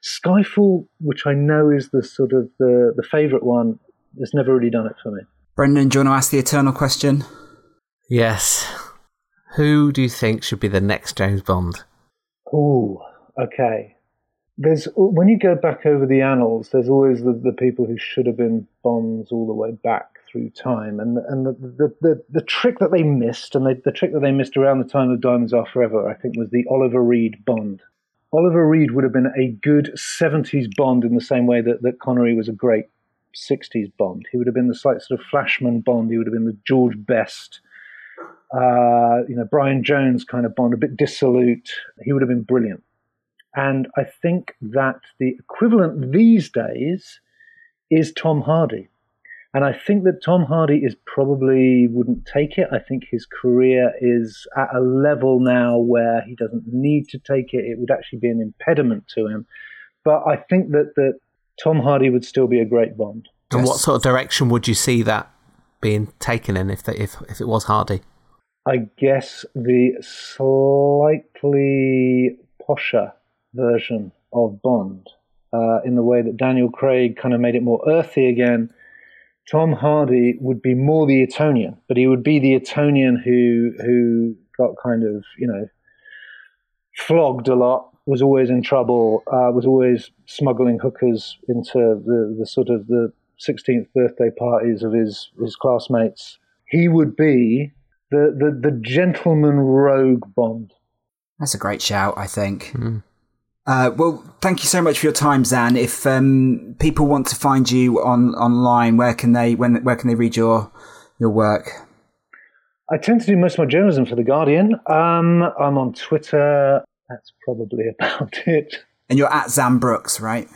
Skyfall, which I know is the sort of the the favourite one, has never really done it for me. Brendan, do you want to ask the eternal question? Yes. Who do you think should be the next James Bond? Oh, okay. There's when you go back over the annals, there's always the, the people who should have been Bonds all the way back through time, and and the the, the, the trick that they missed, and the, the trick that they missed around the time of Diamonds Are Forever, I think, was the Oliver Reed Bond. Oliver Reed would have been a good 70s Bond in the same way that, that Connery was a great 60s Bond. He would have been the slight sort of flashman Bond. He would have been the George Best, uh, you know, Brian Jones kind of Bond, a bit dissolute. He would have been brilliant. And I think that the equivalent these days is Tom Hardy. And I think that Tom Hardy is probably wouldn't take it. I think his career is at a level now where he doesn't need to take it. It would actually be an impediment to him. But I think that, that Tom Hardy would still be a great Bond. And what sort of direction would you see that being taken in if, they, if, if it was Hardy? I guess the slightly posher version of Bond, uh, in the way that Daniel Craig kind of made it more earthy again. Tom Hardy would be more the Etonian, but he would be the Etonian who who got kind of you know flogged a lot, was always in trouble, uh, was always smuggling hookers into the, the sort of the 16th birthday parties of his his classmates. He would be the the, the gentleman rogue Bond. That's a great shout, I think. Mm. Uh, well, thank you so much for your time, Xan. If um, people want to find you on online, where can they when where can they read your your work? I tend to do most of my journalism for the Guardian. Um, I'm on Twitter. That's probably (laughs) about it. And you're at Xan Brooks, right?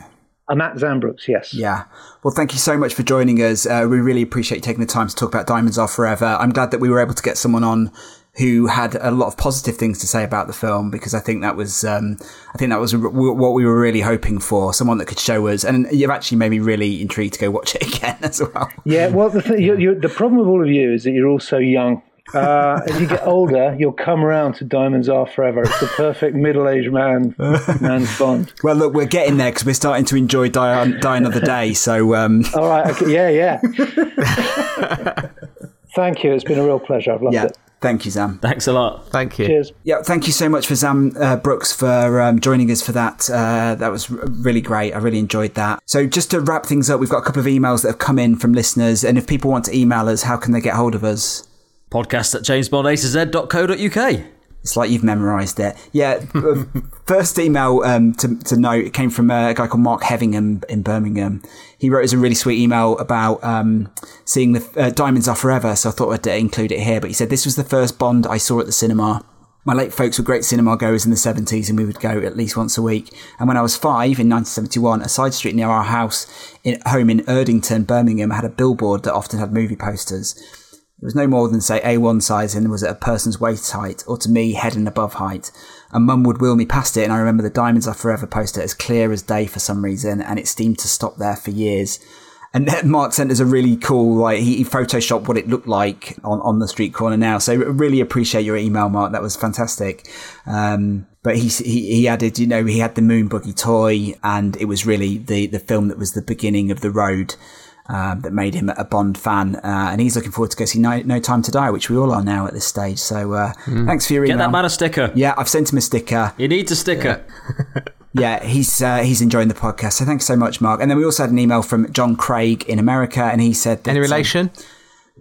I'm at Xan Brooks, yes. Yeah. Well, thank you so much for joining us. Uh, we really appreciate you taking the time to talk about Diamonds Are Forever. I'm glad that we were able to get someone on who had a lot of positive things to say about the film because I think that was um, I think that was what we were really hoping for someone that could show us and you've actually made me really intrigued to go watch it (laughs) again as well. Yeah, well, the thing, you're, you're, the problem with all of you is that you're all so young. Uh, as you get older, you'll come around to Diamonds Are Forever. It's the perfect middle-aged man man's Bond. Well, look, we're getting there because we're starting to enjoy Die, Die Another Day. So, um... (laughs) all right, okay, yeah, yeah. (laughs) Thank you. It's been a real pleasure. I've loved yeah. it. Thank you, Xan. Thanks a lot. Thank you. Cheers. Yeah, thank you so much for Xan uh, Brooks for um, joining us for that. Uh, that was really great. I really enjoyed that. So, just to wrap things up, we've got a couple of emails that have come in from listeners. And if people want to email us, how can they get hold of us? Podcast at jamesbondatoz.co.uk. It's like you've memorised it. Yeah. Uh, (laughs) first email um, to, to note it came from a guy called Mark Hevingham in Birmingham. He wrote us a really sweet email about um, seeing the uh, Diamonds Are Forever, so I thought I'd include it here. But he said, This was the first Bond I saw at the cinema. My late folks were great cinema goers in the 70s, and we would go at least once a week. And when I was five in 1971, a side street near our house in, home in Erdington, Birmingham, had a billboard that often had movie posters. It was no more than, say, A1 size and was at a person's waist height, or to me, head and above height. And mum would wheel me past it, and I remember the Diamonds Are Forever poster as clear as day for some reason, and it seemed to stop there for years. And (laughs) Mark sent us a really cool, like, he, photoshopped what it looked like on, on the street corner now. So really appreciate your email, Mark. That was fantastic. Um, but he, he, he added, you know, he had the moon buggy toy, and it was really the, the film that was the beginning of the road um, that made him a Bond fan, uh, and he's looking forward to go see no, no, Time to Die, which we all are now at this stage. So uh, mm. thanks for your email. Get that man a sticker. Yeah, I've sent him a sticker. He needs a sticker. Yeah, (laughs) yeah he's uh, he's enjoying the podcast. So thanks so much, Mark. And then we also had an email from John Craig in America, and he said, that, "Any relation?"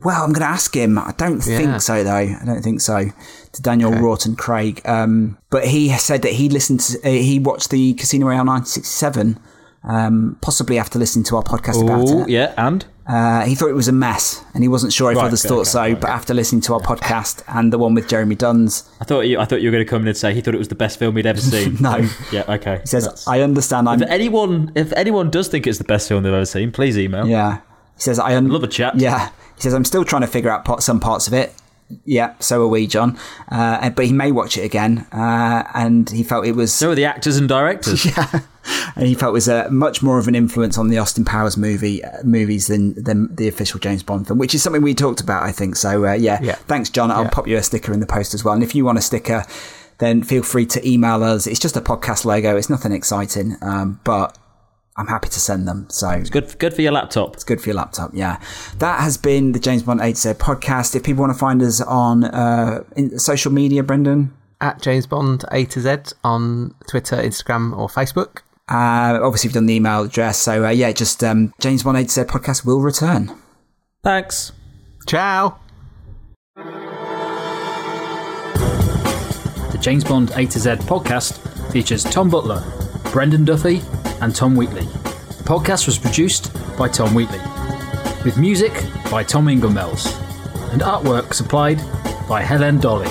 well, I'm going to ask him. I don't yeah. think so, though. I don't think so. To Daniel okay. Wroughton Craig, um, but he said that he listened. To, uh, he watched the Casino Royale 1967 um, possibly after listening to our podcast Ooh, about it. Yeah, and uh, he thought it was a mess, and he wasn't sure if right, others okay, thought okay, so. Okay. But after listening to our podcast and the one with Jeremy Duns, I thought you, I thought you were going to come in and say he thought it was the best film he'd ever seen. (laughs) no, yeah, okay. He says, That's... "I understand." I'm... If anyone, if anyone does think it's the best film they've ever seen, please email. Yeah, he says, "I un- love a chat." Yeah, he says, "I'm still trying to figure out some parts of it." Yeah, so are we, John. Uh, but he may watch it again, uh, and he felt it was. So are the actors and directors. (laughs) yeah, and he felt it was a much more of an influence on the Austin Powers movie uh, movies than than the official James Bond film, which is something we talked about, I think. So uh, yeah. Yeah. thanks, John. I'll Yeah. pop you a sticker in the post as well. And if you want a sticker, then feel free to email us. It's just a podcast logo. It's nothing exciting, um, but I'm happy to send them. So it's Good, good for your laptop. it's good for your laptop. Yeah, that has been the James Bond A to Z podcast. If people want to find us on uh, in social media, Brendan. At James Bond A to Z on Twitter, Instagram, or Facebook. Uh, obviously, we've done the email address. So, uh, yeah, just um, James Bond A to Z podcast will return. Thanks. Ciao. The James Bond A to Z podcast features Tom Butler, Brendan Duffy, and Tom Wheatley. The podcast was produced by Tom Wheatley, with music by Tom Inglemells, and artwork supplied by Helen Dolly.